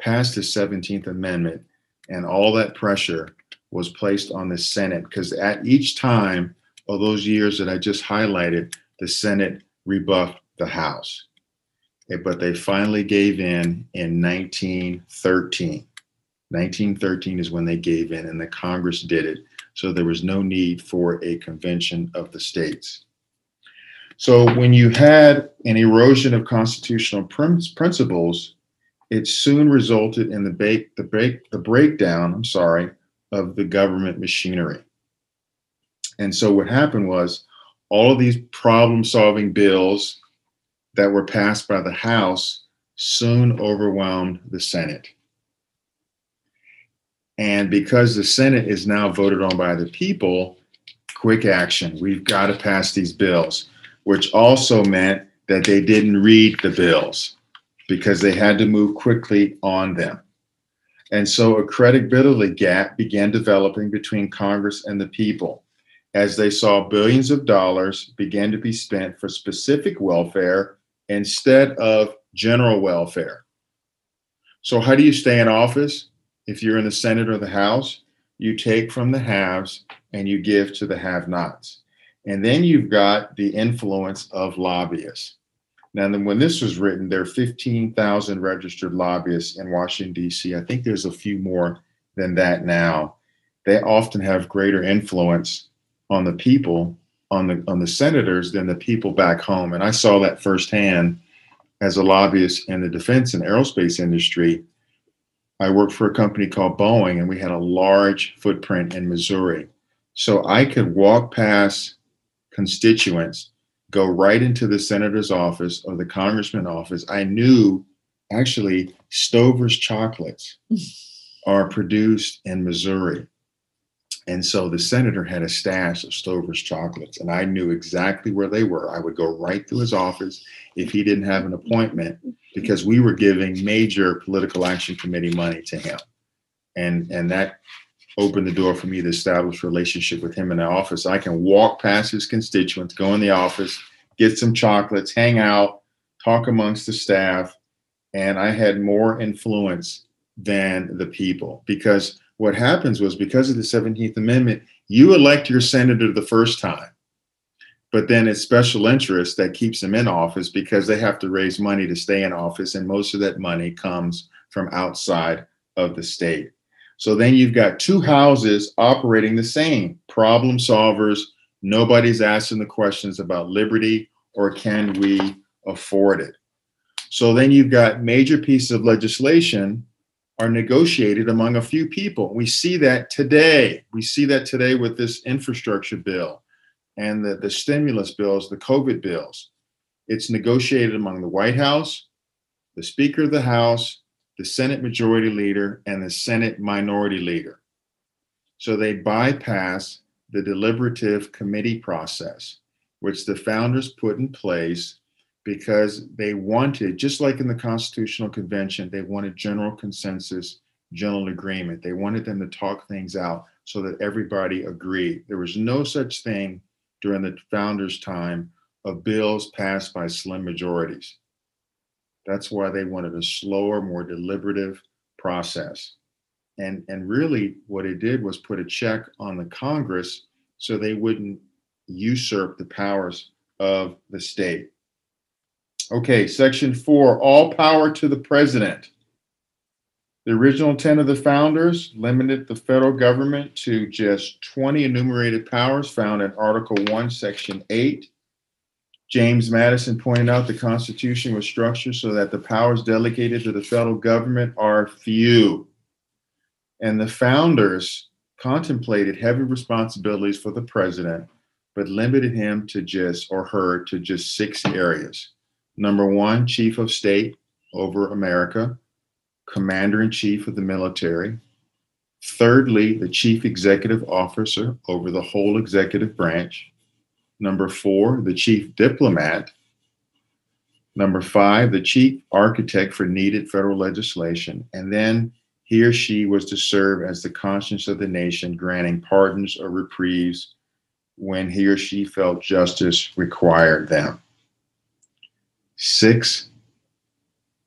pass the 17th Amendment, and all that pressure was placed on the Senate because at each time of those years that I just highlighted, the Senate rebuffed the House. Eh, But they finally gave in in 1913. 1913 is when they gave in, and the Congress did it. So there was no need for a convention of the states. So when you had an erosion of constitutional prin- principles, it soon resulted in the, ba- the, break, the breakdown, I'm sorry, of the government machinery. And so what happened was all of these problem solving bills that were passed by the House soon overwhelmed the Senate. And because the Senate is now voted on by the people, quick action. We've got to pass these bills, which also meant that they didn't read the bills because they had to move quickly on them. And so a credibility gap began developing between Congress and the people as they saw billions of dollars began to be spent for specific welfare instead of general welfare. So, how do you stay in office? If you're in the Senate or the House, you take from the haves and you give to the have nots. And then you've got the influence of lobbyists. Now, then when this was written, there are 15,000 registered lobbyists in Washington, D.C. I think there's a few more than that now. They often have greater influence on the people, on the on the senators, than the people back home. And I saw that firsthand as a lobbyist in the defense and aerospace industry. I worked for a company called Boeing, and we had a large footprint in Missouri. So I could walk past constituents go right into the senator's office or the congressman's office. I knew actually Stover's chocolates <laughs> are produced in Missouri. And so the senator had a stash of Stover's chocolates, and I knew exactly where they were. I would go right to his office if he didn't have an appointment because we were giving major political action committee money to him. And, and that opened the door for me to establish a relationship with him in the office. I can walk past his constituents, go in the office, get some chocolates, hang out, talk amongst the staff, and I had more influence than the people because what happens was because of the 17th Amendment, you elect your senator the first time, but then it's special interest that keeps them in office because they have to raise money to stay in office, and most of that money comes from outside of the state. So then you've got two houses operating the same problem solvers. Nobody's asking the questions about liberty or can we afford it. So then you've got major pieces of legislation are negotiated among a few people. We see that today. We see that today with this infrastructure bill and the, the stimulus bills, the COVID bills. It's negotiated among the White House, the Speaker of the House, the Senate Majority Leader, and the Senate Minority Leader. So they bypass the deliberative committee process, which the founders put in place because they wanted, just like in the Constitutional Convention, they wanted general consensus, general agreement. They wanted them to talk things out so that everybody agreed. There was no such thing during the founders' time of bills passed by slim majorities. That's why they wanted a slower, more deliberative process. And, and really, what it did was put a check on the Congress so they wouldn't usurp the powers of the state. Okay, section four all power to the president. The original intent of the founders limited the federal government to just 20 enumerated powers found in Article 1, Section 8. James Madison pointed out the Constitution was structured so that the powers delegated to the federal government are few. And the founders contemplated heavy responsibilities for the president, but limited him to just, or her to just six areas. Number one, chief of state over America, commander in chief of the military. Thirdly, the chief executive officer over the whole executive branch. Number four, the chief diplomat. Number five, the chief architect for needed federal legislation. And then he or she was to serve as the conscience of the nation, granting pardons or reprieves when he or she felt justice required them. Six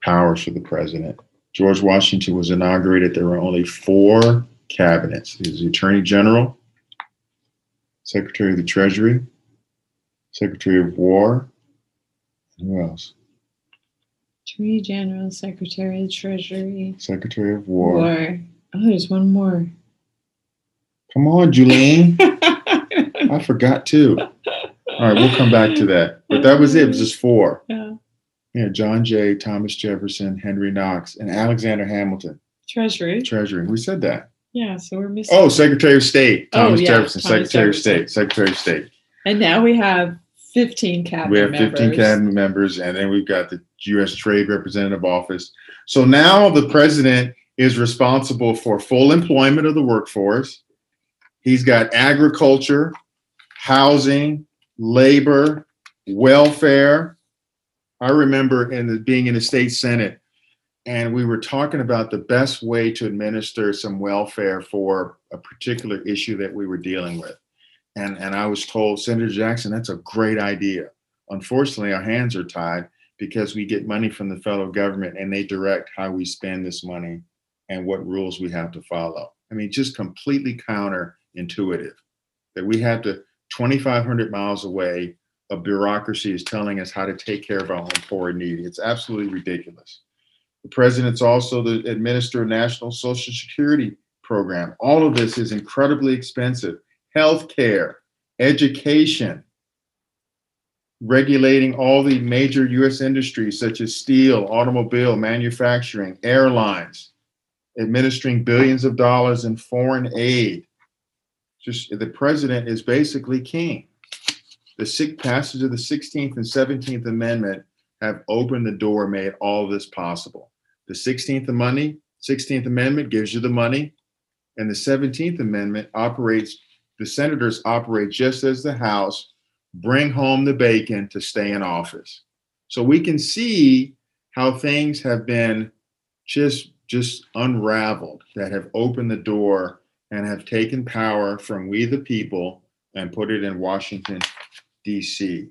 powers for the president. George Washington was inaugurated. There were only four cabinets. He was the Attorney General, Secretary of the Treasury, Secretary of War. Who else? Attorney General, Secretary of the Treasury, Secretary of War. War. Oh, there's one more. Come on, Julene. <laughs> I forgot too. All right, we'll come back to that. But that was it. It was just four. Yeah. Yeah, John Jay, Thomas Jefferson, Henry Knox, and Alexander Hamilton, Treasury. Treasury. We said that. Yeah, so we're missing. Oh, Secretary of State, Oh, Thomas yeah, Jefferson, Thomas Secretary of State, Secretary of State. And now we have 15 cabinet We have 15 members. cabinet members, and then we've got the U.S. Trade Representative Office. So now the president is responsible for full employment of the workforce. He's got agriculture, housing, labor, welfare. I remember in the, being in the state senate, and we were talking about the best way to administer some welfare for a particular issue that we were dealing with. And, and I was told, Senator Jackson, that's a great idea. Unfortunately, our hands are tied because we get money from the federal government and they direct how we spend this money and what rules we have to follow. I mean, just completely counterintuitive that we have to 2,500 miles away, a bureaucracy is telling us how to take care of our own poor and needy. It's absolutely ridiculous. The president's also the administer national social security program. All of this is incredibly expensive. Healthcare, education, regulating all the major US industries such as steel, automobile, manufacturing, airlines, administering billions of dollars in foreign aid. Just the president is basically king. The sick passage of the 16th and 17th Amendment have opened the door, made all this possible. The 16th money, 16th Amendment gives you the money, and the 17th Amendment operates, the senators operate just as the House, bring home the bacon to stay in office. So we can see how things have been just just unraveled that have opened the door and have taken power from we the people and put it in Washington DC.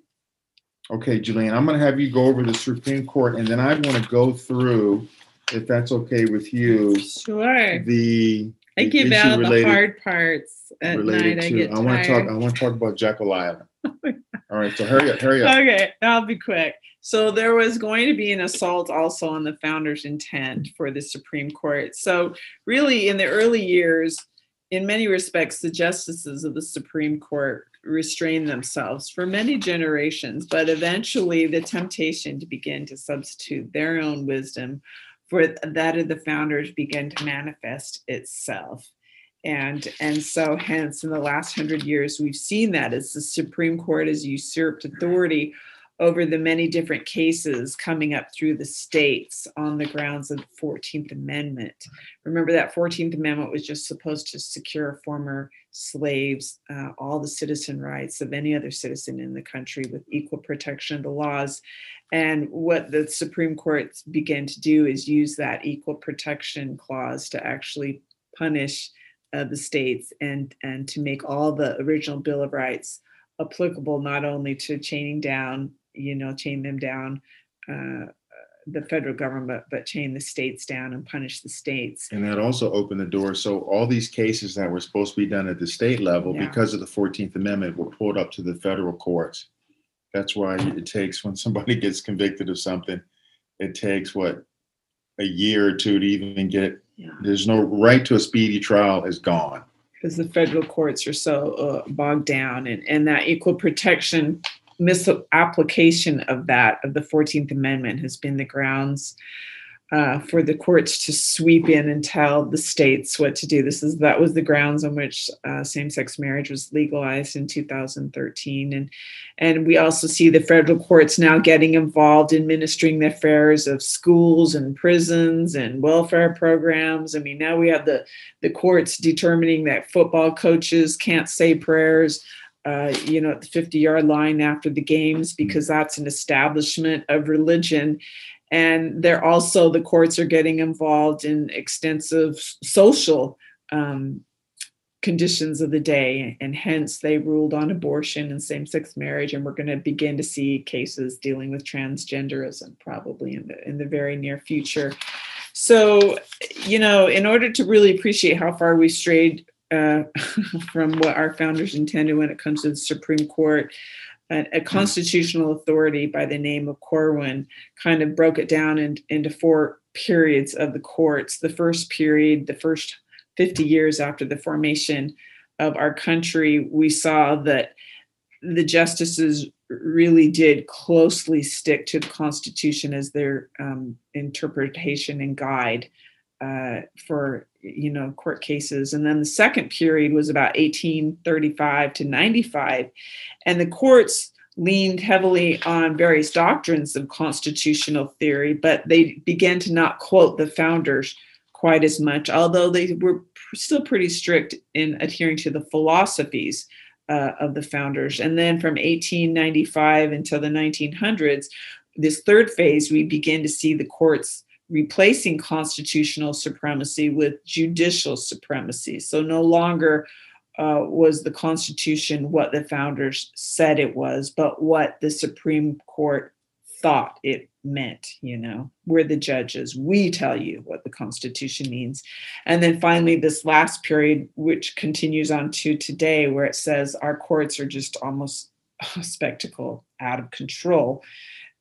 Okay, Julene, I'm going to have you go over the Supreme Court and then I want to go through if that's okay with you Sure. the I the give issue out the related- hard parts at related night. I to get I want to talk. I want to talk about Jekyll Island. <laughs> Oh All right, so hurry up, hurry up. Okay, I'll be quick. So there was going to be an assault also on the founder's intent for the Supreme Court. So really, in the early years, in many respects, the justices of the Supreme Court restrained themselves for many generations, but eventually the temptation to begin to substitute their own wisdom for that of the founders began to manifest itself. And and so hence in the last hundred years we've seen that as the supreme court has usurped authority over the many different cases coming up through the states on the grounds of the 14th amendment. Remember that 14th amendment was just supposed to secure former slaves uh, all the citizen rights of any other citizen in the country with equal protection of the laws. And what the supreme court began to do is use that equal protection clause to actually punish uh, the states and and to make all the original bill of rights applicable not only to chaining down you know chain them down uh, the federal government but chain the states down and punish the states And that also opened the door. So all these cases that were supposed to be done at the state level, Yeah. because of the 14th Amendment, were pulled up to the federal courts. That's why it takes, when somebody gets convicted of something, it takes what, a year or two to even get, yeah there's no right to a speedy trial is gone. because the federal courts are so uh, bogged down and, and that equal protection misapplication of that of the 14th amendment has been the grounds uh, for the courts to sweep in and tell the states what to do. This is that was the grounds on which uh, same-sex marriage was legalized in 2013, and and we also see the federal courts now getting involved in ministering the affairs of schools and prisons and welfare programs. I mean, now we have the the courts determining that football coaches can't say prayers. Uh, you know, at the 50 yard line after the games because that's an establishment of religion. And they're also the courts are getting involved in extensive social um, conditions of the day and hence they ruled on abortion and same-sex marriage and we're going to begin to see cases dealing with transgenderism probably in the in the very near future. So you know in order to really appreciate how far we strayed uh, <laughs> from what our founders intended when it comes to the supreme court a, a, constitutional authority by the name of Corwin kind of broke it down in, into four periods of the courts. The first period, the first 50 years after the formation of our country, we saw that the justices really did closely stick to the Constitution as their um, interpretation and guide uh, for you know court cases. And then the second period was about 1835 to 95 and the courts leaned heavily on various doctrines of constitutional theory but they began to not quote the founders quite as much although they were still pretty strict in adhering to the philosophies uh, of the founders. And then from 1895 until the 1900s this third phase we begin to see the courts replacing constitutional supremacy with judicial supremacy. So no longer uh, was the Constitution what the founders said it was, but what the Supreme Court thought it meant. You know, we're the judges. We tell you what the Constitution means. And then finally, this last period, which continues on to today, where it says our courts are just almost a spectacle out of control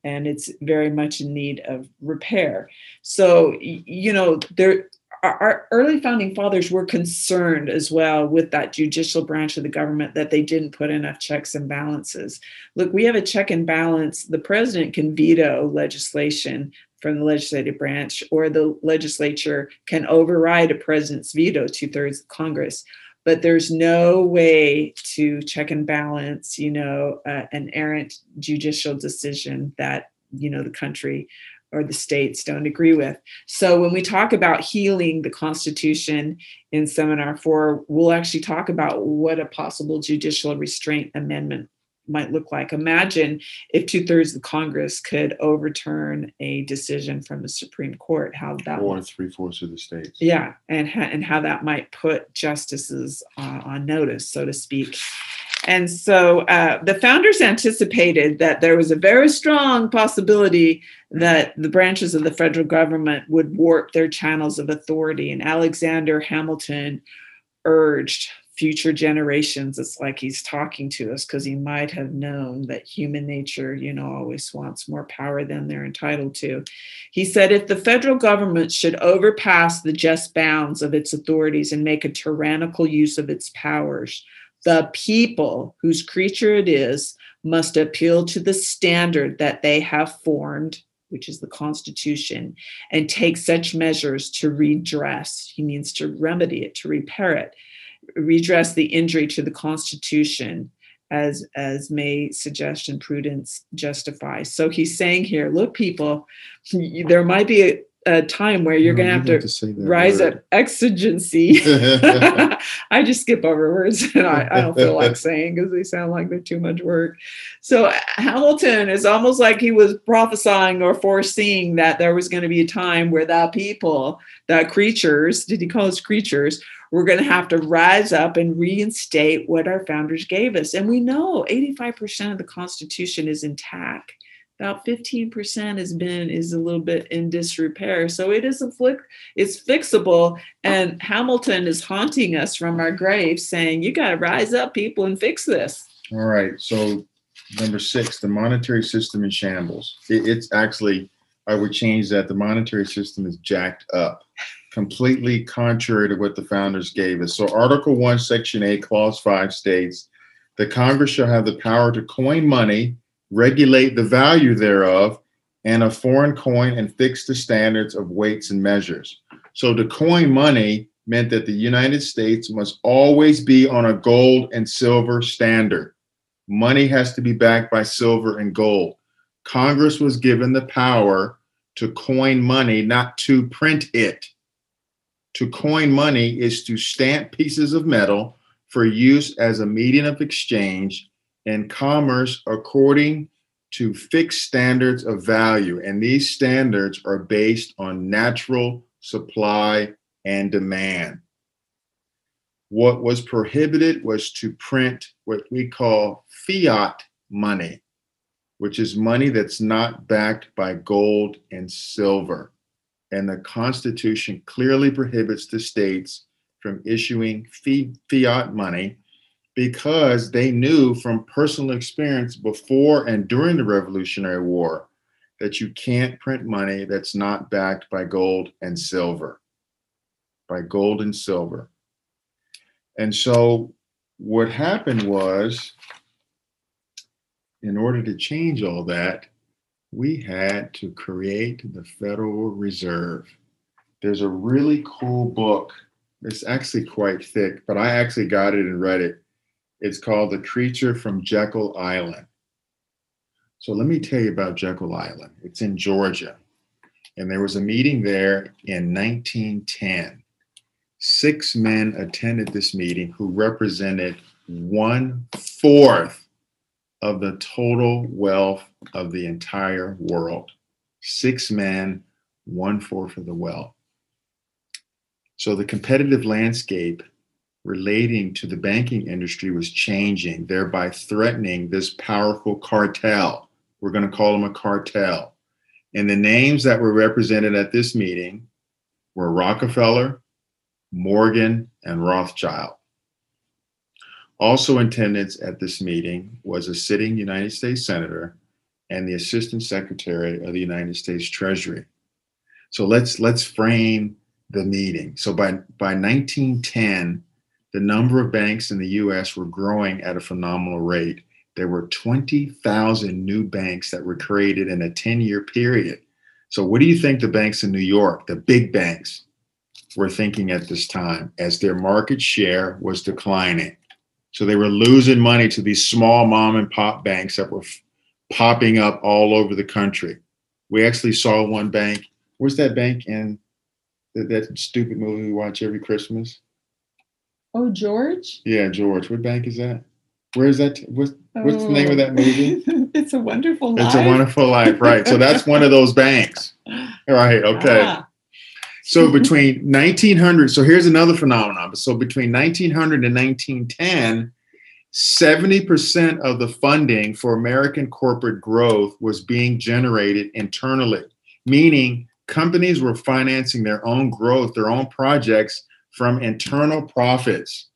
and it's very much in need of repair. So, you know, there our early founding fathers were concerned as well with that judicial branch of the government that they didn't put enough checks and balances. Look, we have a check and balance. The president can veto legislation from the legislative branch, or the legislature can override a president's veto, two thirds of Congress but there's no way to check and balance you know uh, an errant judicial decision that you know the country or the states don't agree with. So when we talk about healing the constitution in seminar 4 we'll actually talk about what a possible judicial restraint amendment might look like. Imagine if two thirds of the Congress could overturn a decision from the Supreme Court. How that or three fourths of the states. Yeah, and and how that might put justices uh, on notice, so to speak. And so uh, the founders anticipated that there was a very strong possibility that the branches of the federal government would warp their channels of authority. And Alexander Hamilton urged future generations it's like he's talking to us because he might have known that human nature you know always wants more power than they're entitled to he said if the federal government should overpass the just bounds of its authorities and make a tyrannical use of its powers the people whose creature it is must appeal to the standard that they have formed which is the Constitution, and take such measures to redress. He means to remedy it, to repair it, redress the injury to the Constitution as as may suggestion prudence justify. So he's saying here, look, people, there might be a, a time where you're no, going to have to, rise word. up <laughs> exigency. <laughs> I just skip over words <laughs> and I, I don't feel like saying because they sound like they're too much work. So Hamilton is almost like he was prophesying or foreseeing that there was going to be a time where that people, that creatures, did he call us creatures, we're going to have to rise up and reinstate what our founders gave us. And we know 85% of the Constitution is intact. About 15% has been is a little bit in disrepair. So it is a flick, it's fixable. And Hamilton is haunting us from our graves saying, you got to rise up, people, and fix this. All right. So number six, the monetary system in shambles. It, it's actually, I would change that. The monetary system is jacked up completely contrary to what the founders gave us. So, Article 1, Section 8, Clause 5 states the Congress shall have the power to coin money, regulate the value thereof, and a foreign coin and fix the standards of weights and measures. So to coin money meant that the United States must always be on a gold and silver standard. Money has to be backed by silver and gold. Congress was given the power to coin money, not to print it. To coin money is to stamp pieces of metal for use as a medium of exchange and commerce according to fixed standards of value. And these standards are based on natural supply and demand. What was prohibited was to print what we call fiat money, which is money that's not backed by gold and silver. And the Constitution clearly prohibits the states from issuing fiat money because they knew from personal experience before and during the Revolutionary War that you can't print money that's not backed by gold and silver. By gold and silver. And so what happened was, in order to change all that, we had to create the Federal Reserve. There's a really cool book. It's actually quite thick, but I actually got it and read it. It's called The Creature from Jekyll Island. So let me tell you about Jekyll Island. It's in Georgia. And there was a meeting there in 1910. Six men attended this meeting who represented one fourth of the total wealth of the entire world. Six men, one fourth of the wealth. So the competitive landscape relating to the banking industry was changing, thereby threatening this powerful cartel. We're going to call them a cartel. And the names that were represented at this meeting were Rockefeller, Morgan, and Rothschild. Also in attendance at this meeting was a sitting United States Senator and the Assistant Secretary of the United States Treasury. So let's let's frame the meeting. So by by 1910, the number of banks in the US were growing at a phenomenal rate. There were 20,000 new banks that were created in a 10-year period. So what do you think the banks in New York, the big banks, were thinking at this time as their market share was declining? So they were losing money to these small mom and pop banks that were f- popping up all over the country. We actually saw one bank. Where's that bank in that, that stupid movie we watch every Christmas? Oh, George? Yeah, George. What bank is that? Where is that? What's, what's the name of that movie? <laughs> it's a wonderful life. It's a Wonderful Life, right? So that's one of those banks. <laughs> Right, okay. Ah, So between 1900, so here's another phenomenon. So between 1900 and 1910, 70% of the funding for American corporate growth was being generated internally, meaning companies were financing their own growth, their own projects from internal profits,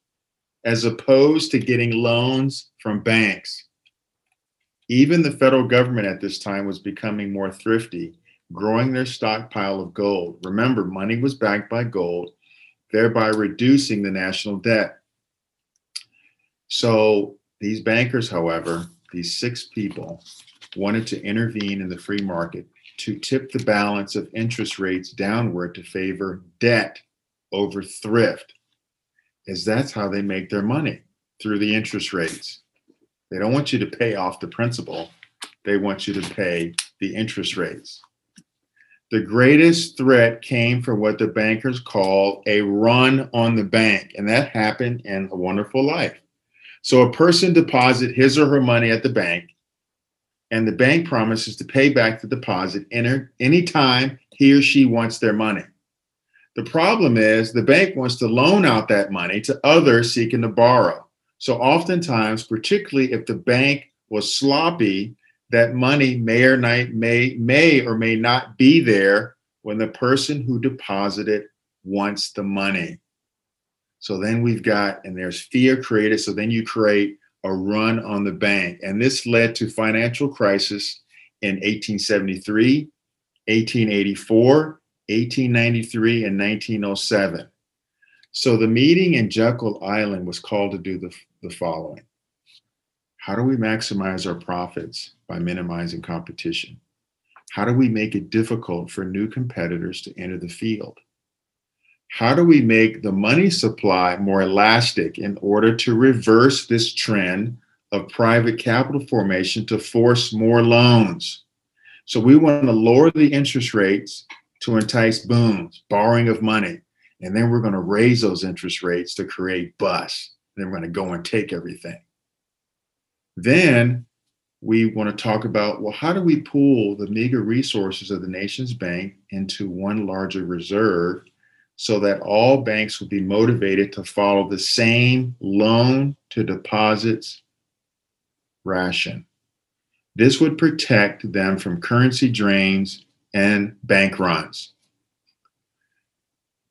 as opposed to getting loans from banks. Even the federal government at this time was becoming more thrifty, growing their stockpile of gold. Remember, money was backed by gold, thereby reducing the national debt. So these bankers, however, these six people wanted to intervene in the free market to tip the balance of interest rates downward to favor debt over thrift, as that's how they make their money through the interest rates. They don't want you to pay off the principal, they want you to pay the interest rates. The greatest threat came from what the bankers call a run on the bank, and that happened in A Wonderful Life. So a person deposit his or her money at the bank, and the bank promises to pay back the deposit any time he or she wants their money. The problem is the bank wants to loan out that money to others seeking to borrow. So oftentimes, particularly if the bank was sloppy, that money may or not, may may or may not be there when the person who deposited wants the money. So then we've got, and there's fear created. So then you create a run on the bank. And this led to financial crisis in 1873, 1884, 1893, and 1907. So the meeting in Jekyll Island was called to do the, the following. How do we maximize our profits by minimizing competition? how do we make it difficult for new competitors to enter the field? How do we make the money supply more elastic in order to reverse this trend of private capital formation to force more loans? So we want to lower the interest rates to entice booms, borrowing of money. And then we're going to raise those interest rates to create bust. Then we're going to go and take everything. Then we want to talk about well, how do we pool the meager resources of the nation's bank into one larger reserve so that all banks will be motivated to follow the same loan to deposits ration? This would protect them from currency drains and bank runs.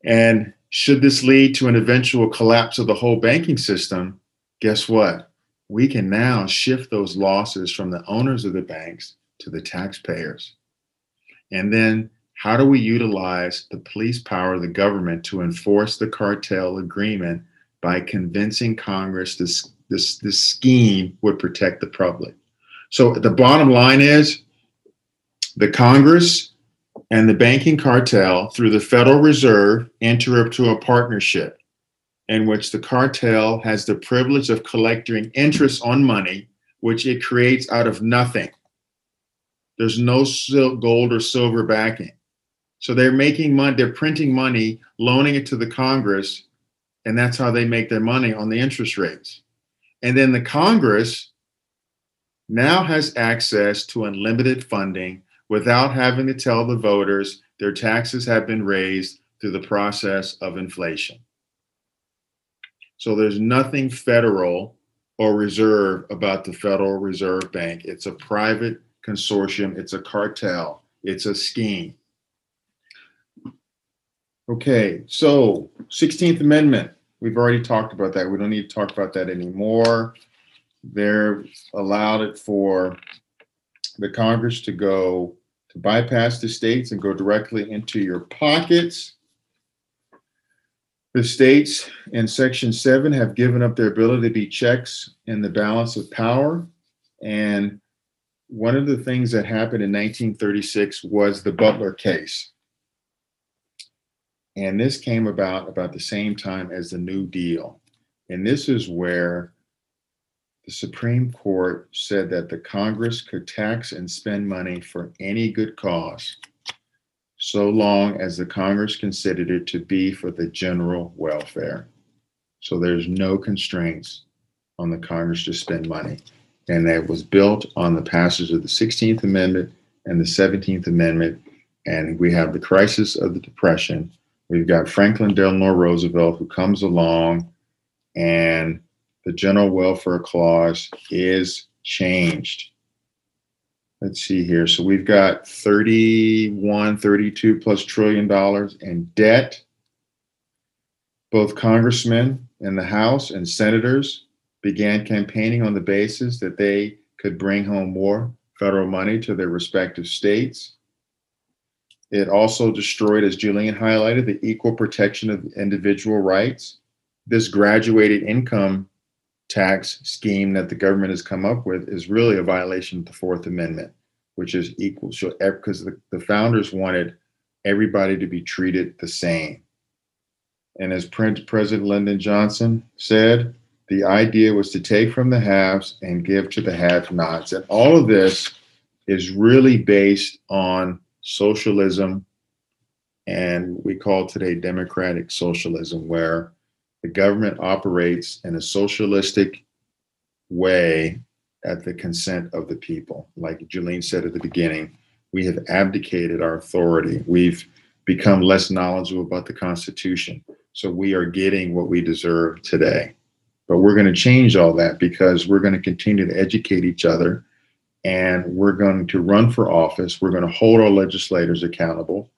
And should this lead to an eventual collapse of the whole banking system, guess what? We can now shift those losses from the owners of the banks to the taxpayers. And then, how do we utilize the police power of the government to enforce the cartel agreement by convincing Congress this, this, this scheme would protect the public? So, the bottom line is the Congress and the banking cartel through the Federal Reserve enter into a partnership in which the cartel has the privilege of collecting interest on money, which it creates out of nothing. There's no gold or silver backing. So they're making money, they're printing money, loaning it to the Congress, and that's how they make their money on the interest rates. And then the Congress now has access to unlimited funding without having to tell the voters their taxes have been raised through the process of inflation. So there's nothing federal or reserve about the Federal Reserve Bank. It's a private consortium, it's a cartel, it's a scheme. Okay, so 16th Amendment, we've already talked about that. We don't need to talk about that anymore. They're allowed it for the Congress to go to bypass the states and go directly into your pockets. The states in Section 7 have given up their ability to be checks in the balance of power. And one of the things that happened in 1936 was the Butler case. And this came about about the same time as the New Deal. And this is where the Supreme Court said that the Congress could tax and spend money for any good cause, so long as the Congress considered it to be for the general welfare. So there's no constraints on the Congress to spend money. And that was built on the passage of the 16th Amendment and the 17th Amendment. And we have the crisis of the Depression. We've got Franklin Delano Roosevelt who comes along and the general welfare clause is changed. Let's see here. So we've got 31, 32 plus trillion dollars in debt. Both congressmen in the House and senators began campaigning on the basis that they could bring home more federal money to their respective states. It also destroyed, as Julene highlighted, the equal protection of individual rights. This graduated income tax scheme that the government has come up with is really a violation of the Fourth Amendment, which is equal. So, because the, the founders wanted everybody to be treated the same. And as President Lyndon Johnson said, the idea was to take from the haves and give to the have nots. And all of this is really based on socialism and we call today democratic socialism, where the government operates in a socialistic way at the consent of the people. Like Julene said at the beginning, we have abdicated our authority. We've become less knowledgeable about the Constitution. So we are getting what we deserve today. But we're going to change all that because we're going to continue to educate each other and we're going to run for office. We're going to hold our legislators accountable.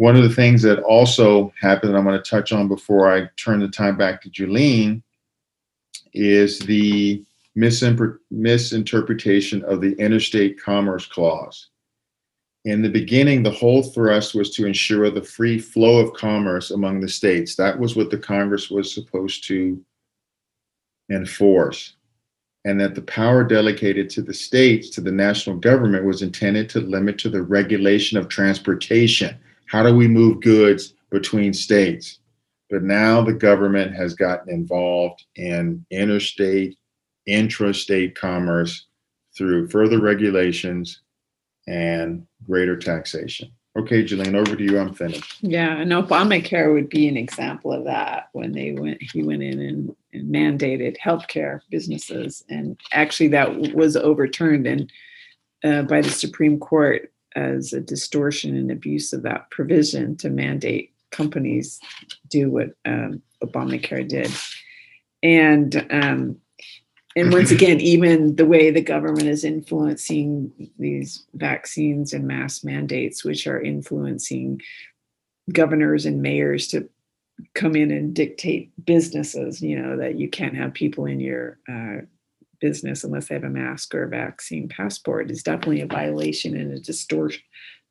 One of the things that also happened, I'm going to touch on before I turn the time back to Julene, is the misinterpretation of the Interstate Commerce Clause. In the beginning, the whole thrust was to ensure the free flow of commerce among the states. That was what the Congress was supposed to enforce. and that the power delegated to the states, to the national government, was intended to limit to the regulation of transportation. How do we move goods between states? But now the government has gotten involved in interstate, intrastate commerce through further regulations and greater taxation. Okay, Julene, over to you. I'm finished. Yeah, and Obamacare would be an example of that when they went, he went in and, and mandated healthcare businesses. And actually, that was overturned and uh, by the Supreme Court as a distortion and abuse of that provision to mandate companies do what um, Obamacare did. And um, and once <clears throat> again, even the way the government is influencing these vaccines and mass mandates, which are influencing governors and mayors to come in and dictate businesses, you know, that you can't have people in your uh, business unless they have a mask or a vaccine passport is definitely a violation and a distortion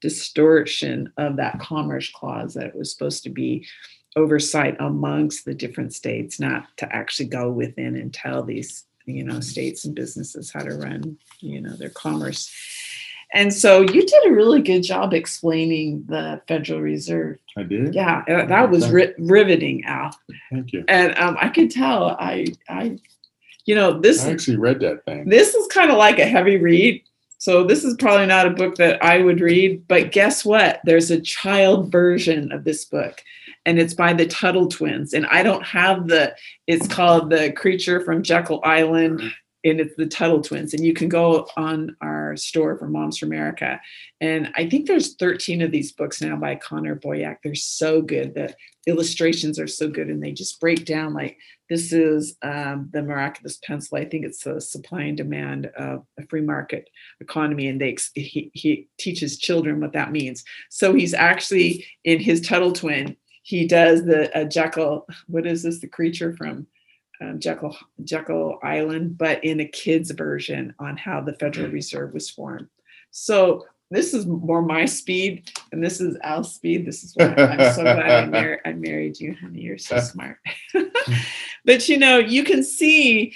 distortion of that commerce clause that it was supposed to be oversight amongst the different states, not to actually go within and tell these you know states and businesses how to run you know their commerce and so you did a really good job explaining the federal reserve I did. yeah uh, that was ri- riveting al Thank you. and um, i could tell i i you know this I actually read that thing. this is kind of like a heavy read so this is probably not a book that i would read but guess what there's a child version of this book and it's by the Tuttle twins. And I don't have the, it's called The Creature from Jekyll Island, and it's the Tuttle twins. And you can go on our store for Moms for America. And I think there's 13 of these books now by Connor Boyack. They're so good. The illustrations are so good, and they just break down like this is um, the miraculous pencil. I think it's the supply and demand of a free market economy, and they he, he teaches children what that means. So he's actually in his Tuttle twin he does the uh, Jekyll. What is this? The creature from um, Jekyll Jekyll Island, but in a kids version on how the Federal Reserve was formed. So this is more my speed, and this is Al's speed. This is why I'm so <laughs> glad I, mar- I married you, honey. You're so <laughs> smart. <laughs> but you know, you can see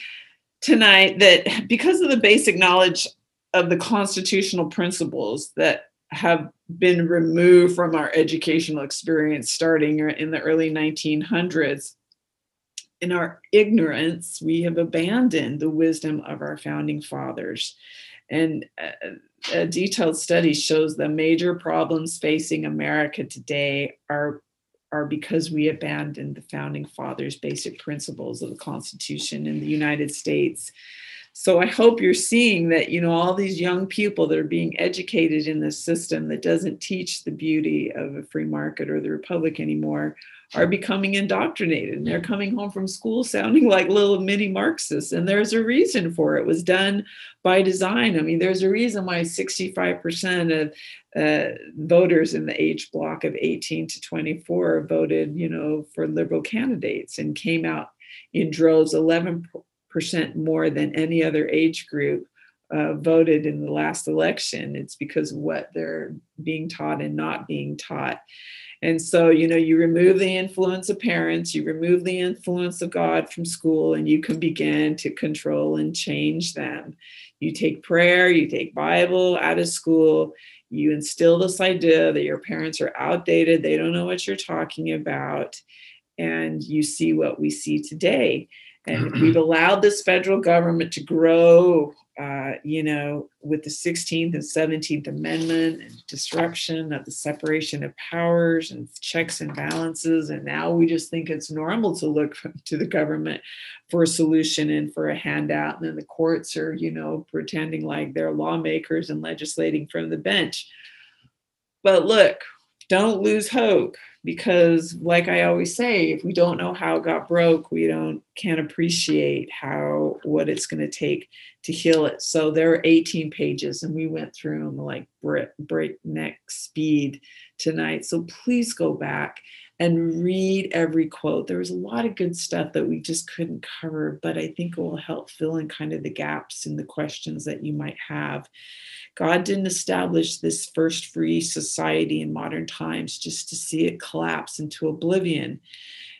tonight that because of the basic knowledge of the constitutional principles that have been removed from our educational experience starting in the early 1900s. In our ignorance, we have abandoned the wisdom of our founding fathers. And a, a detailed study shows the major problems facing America today are, are because we abandoned the founding fathers' basic principles of the Constitution in the United States so I hope you're seeing that, you know, all these young people that are being educated in this system that doesn't teach the beauty of a free market or the republic anymore are becoming indoctrinated and they're coming home from school sounding <laughs> like little mini Marxists. And there's a reason for it. it was done by design. I mean, there's a reason why 65% of uh, voters in the age block of 18 to 24 voted, you know, for liberal candidates and came out in droves 11 percent more than any other age group uh, voted in the last election. It's because of what they're being taught and not being taught. And so, you know, you remove the influence of parents, you remove the influence of God from school, and you can begin to control and change them. You take prayer, you take Bible out of school, you instill this idea that your parents are outdated, they don't know what you're talking about, and you see what we see today. And we've <clears throat> allowed this federal government to grow, uh, you know, with the 16th and 17th Amendment and disruption of the separation of powers and checks and balances. And now we just think it's normal to look <laughs> to the government for a solution and for a handout. And then the courts are, you know, pretending like they're lawmakers and legislating from the bench. But look, don't lose hope because like i always say if we don't know how it got broke we don't can't appreciate how what it's going to take to heal it. So there are 18 pages and we went through them like breakneck speed tonight. So please go back and read every quote. There was a lot of good stuff that we just couldn't cover but i think it will help fill in kind of the gaps in the questions that you might have. God didn't establish this first free society in modern times just to see it collapse into oblivion.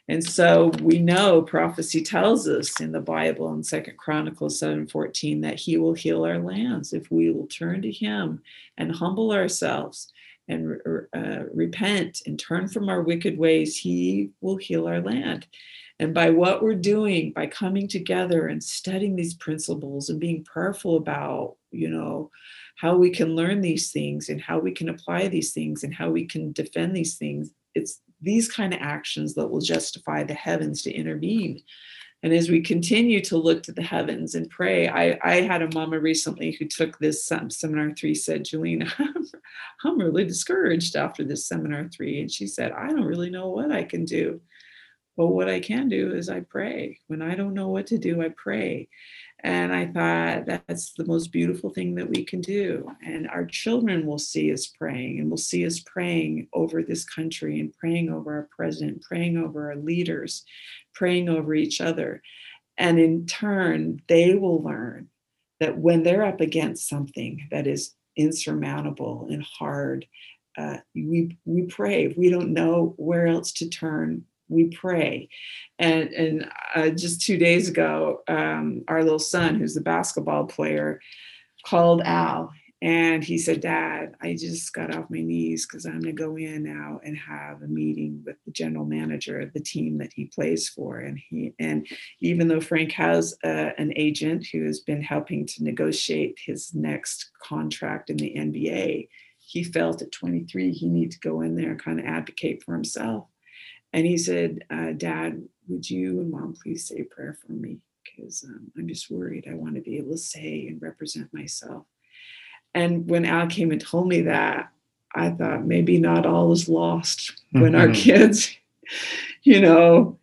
And so we know prophecy tells us in the Bible in Second Chronicles 7:14 that he will heal our lands if we will turn to him and humble ourselves and uh, repent and turn from our wicked ways, he will heal our land. And by what we're doing, by coming together and studying these principles and being prayerful about, you know, how we can learn these things and how we can apply these things and how we can defend these things, it's these kind of actions that will justify the heavens to intervene. And as we continue to look to the heavens and pray, I, I had a mama recently who took this um, seminar three said, Julina, <laughs> I'm, I'm really discouraged after this seminar three. And she said, I don't really know what I can do. But what I can do is I pray. When I don't know what to do, I pray. And I thought that's the most beautiful thing that we can do. And our children will see us praying and will see us praying over this country and praying over our president, praying over our leaders, praying over each other. And in turn, they will learn that when they're up against something that is insurmountable and hard, uh, we, we pray. If we don't know where else to turn, we pray. And, and uh, just two days ago, um, our little son, who's the basketball player, called Al and he said, Dad, I just got off my knees because I'm going to go in now and have a meeting with the general manager of the team that he plays for. And he, and even though Frank has uh, an agent who has been helping to negotiate his next contract in the NBA, he felt at 23 he needed to go in there and kind of advocate for himself. And he said, uh, Dad, would you and mom please say a prayer for me? Because um, I'm just worried. I want to be able to say and represent myself. And when Al came and told me that, I thought maybe not all is lost when mm-hmm. our kids, <laughs> you know,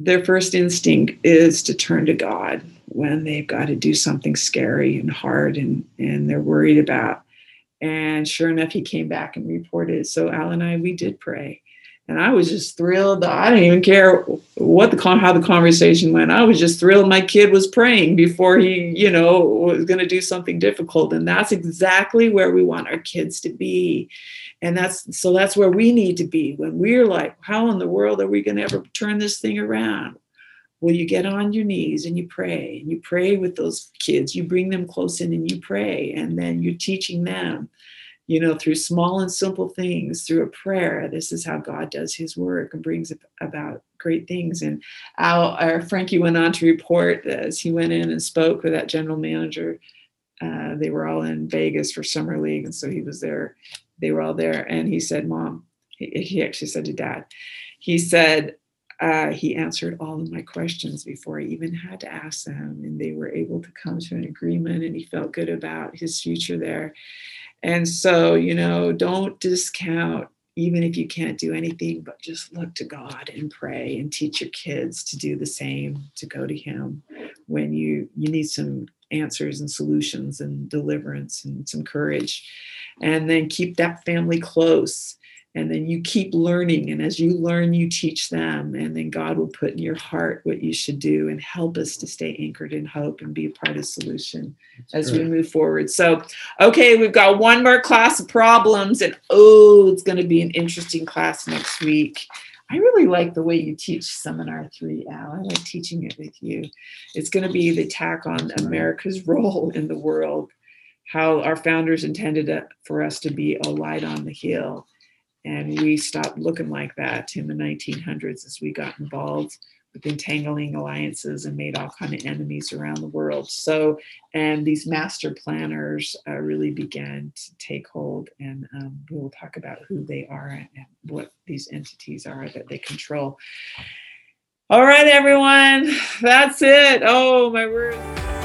their first instinct is to turn to God when they've got to do something scary and hard and, and they're worried about. And sure enough, he came back and reported. So Al and I, we did pray and I was just thrilled. I didn't even care what the how the conversation went. I was just thrilled my kid was praying before he, you know, was going to do something difficult. And that's exactly where we want our kids to be. And that's so that's where we need to be when we're like, how in the world are we going to ever turn this thing around? Well, you get on your knees and you pray, and you pray with those kids. You bring them close in and you pray, and then you're teaching them you know, through small and simple things, through a prayer. This is how God does his work and brings about great things. And our Frankie went on to report as he went in and spoke with that general manager. Uh, they were all in Vegas for summer league, and so he was there. They were all there, and he said, "Mom," he, he actually said to Dad, he said, uh, he answered all of my questions before I even had to ask them, and they were able to come to an agreement, and he felt good about his future there. And so, you know, don't discount even if you can't do anything, but just look to God and pray and teach your kids to do the same, to go to Him when you you need some answers and solutions and deliverance and some courage. And then keep that family close and then you keep learning and as you learn you teach them and then god will put in your heart what you should do and help us to stay anchored in hope and be a part of solution That's as we move forward. So okay we've got one more class of problems and oh it's going to be an interesting class next week. I really like the way you teach seminar three, Al. I like teaching it with you. It's going to be the attack on America's <laughs> role in the world, how our founders intended for us to be a light on the hill and we stopped looking like that in the 1900s as we got involved with entangling alliances and made all kind of enemies around the world. So and these master planners uh, really began to take hold and um, we'll talk about who they are and what these entities are that they control. All right everyone that's it. Oh my word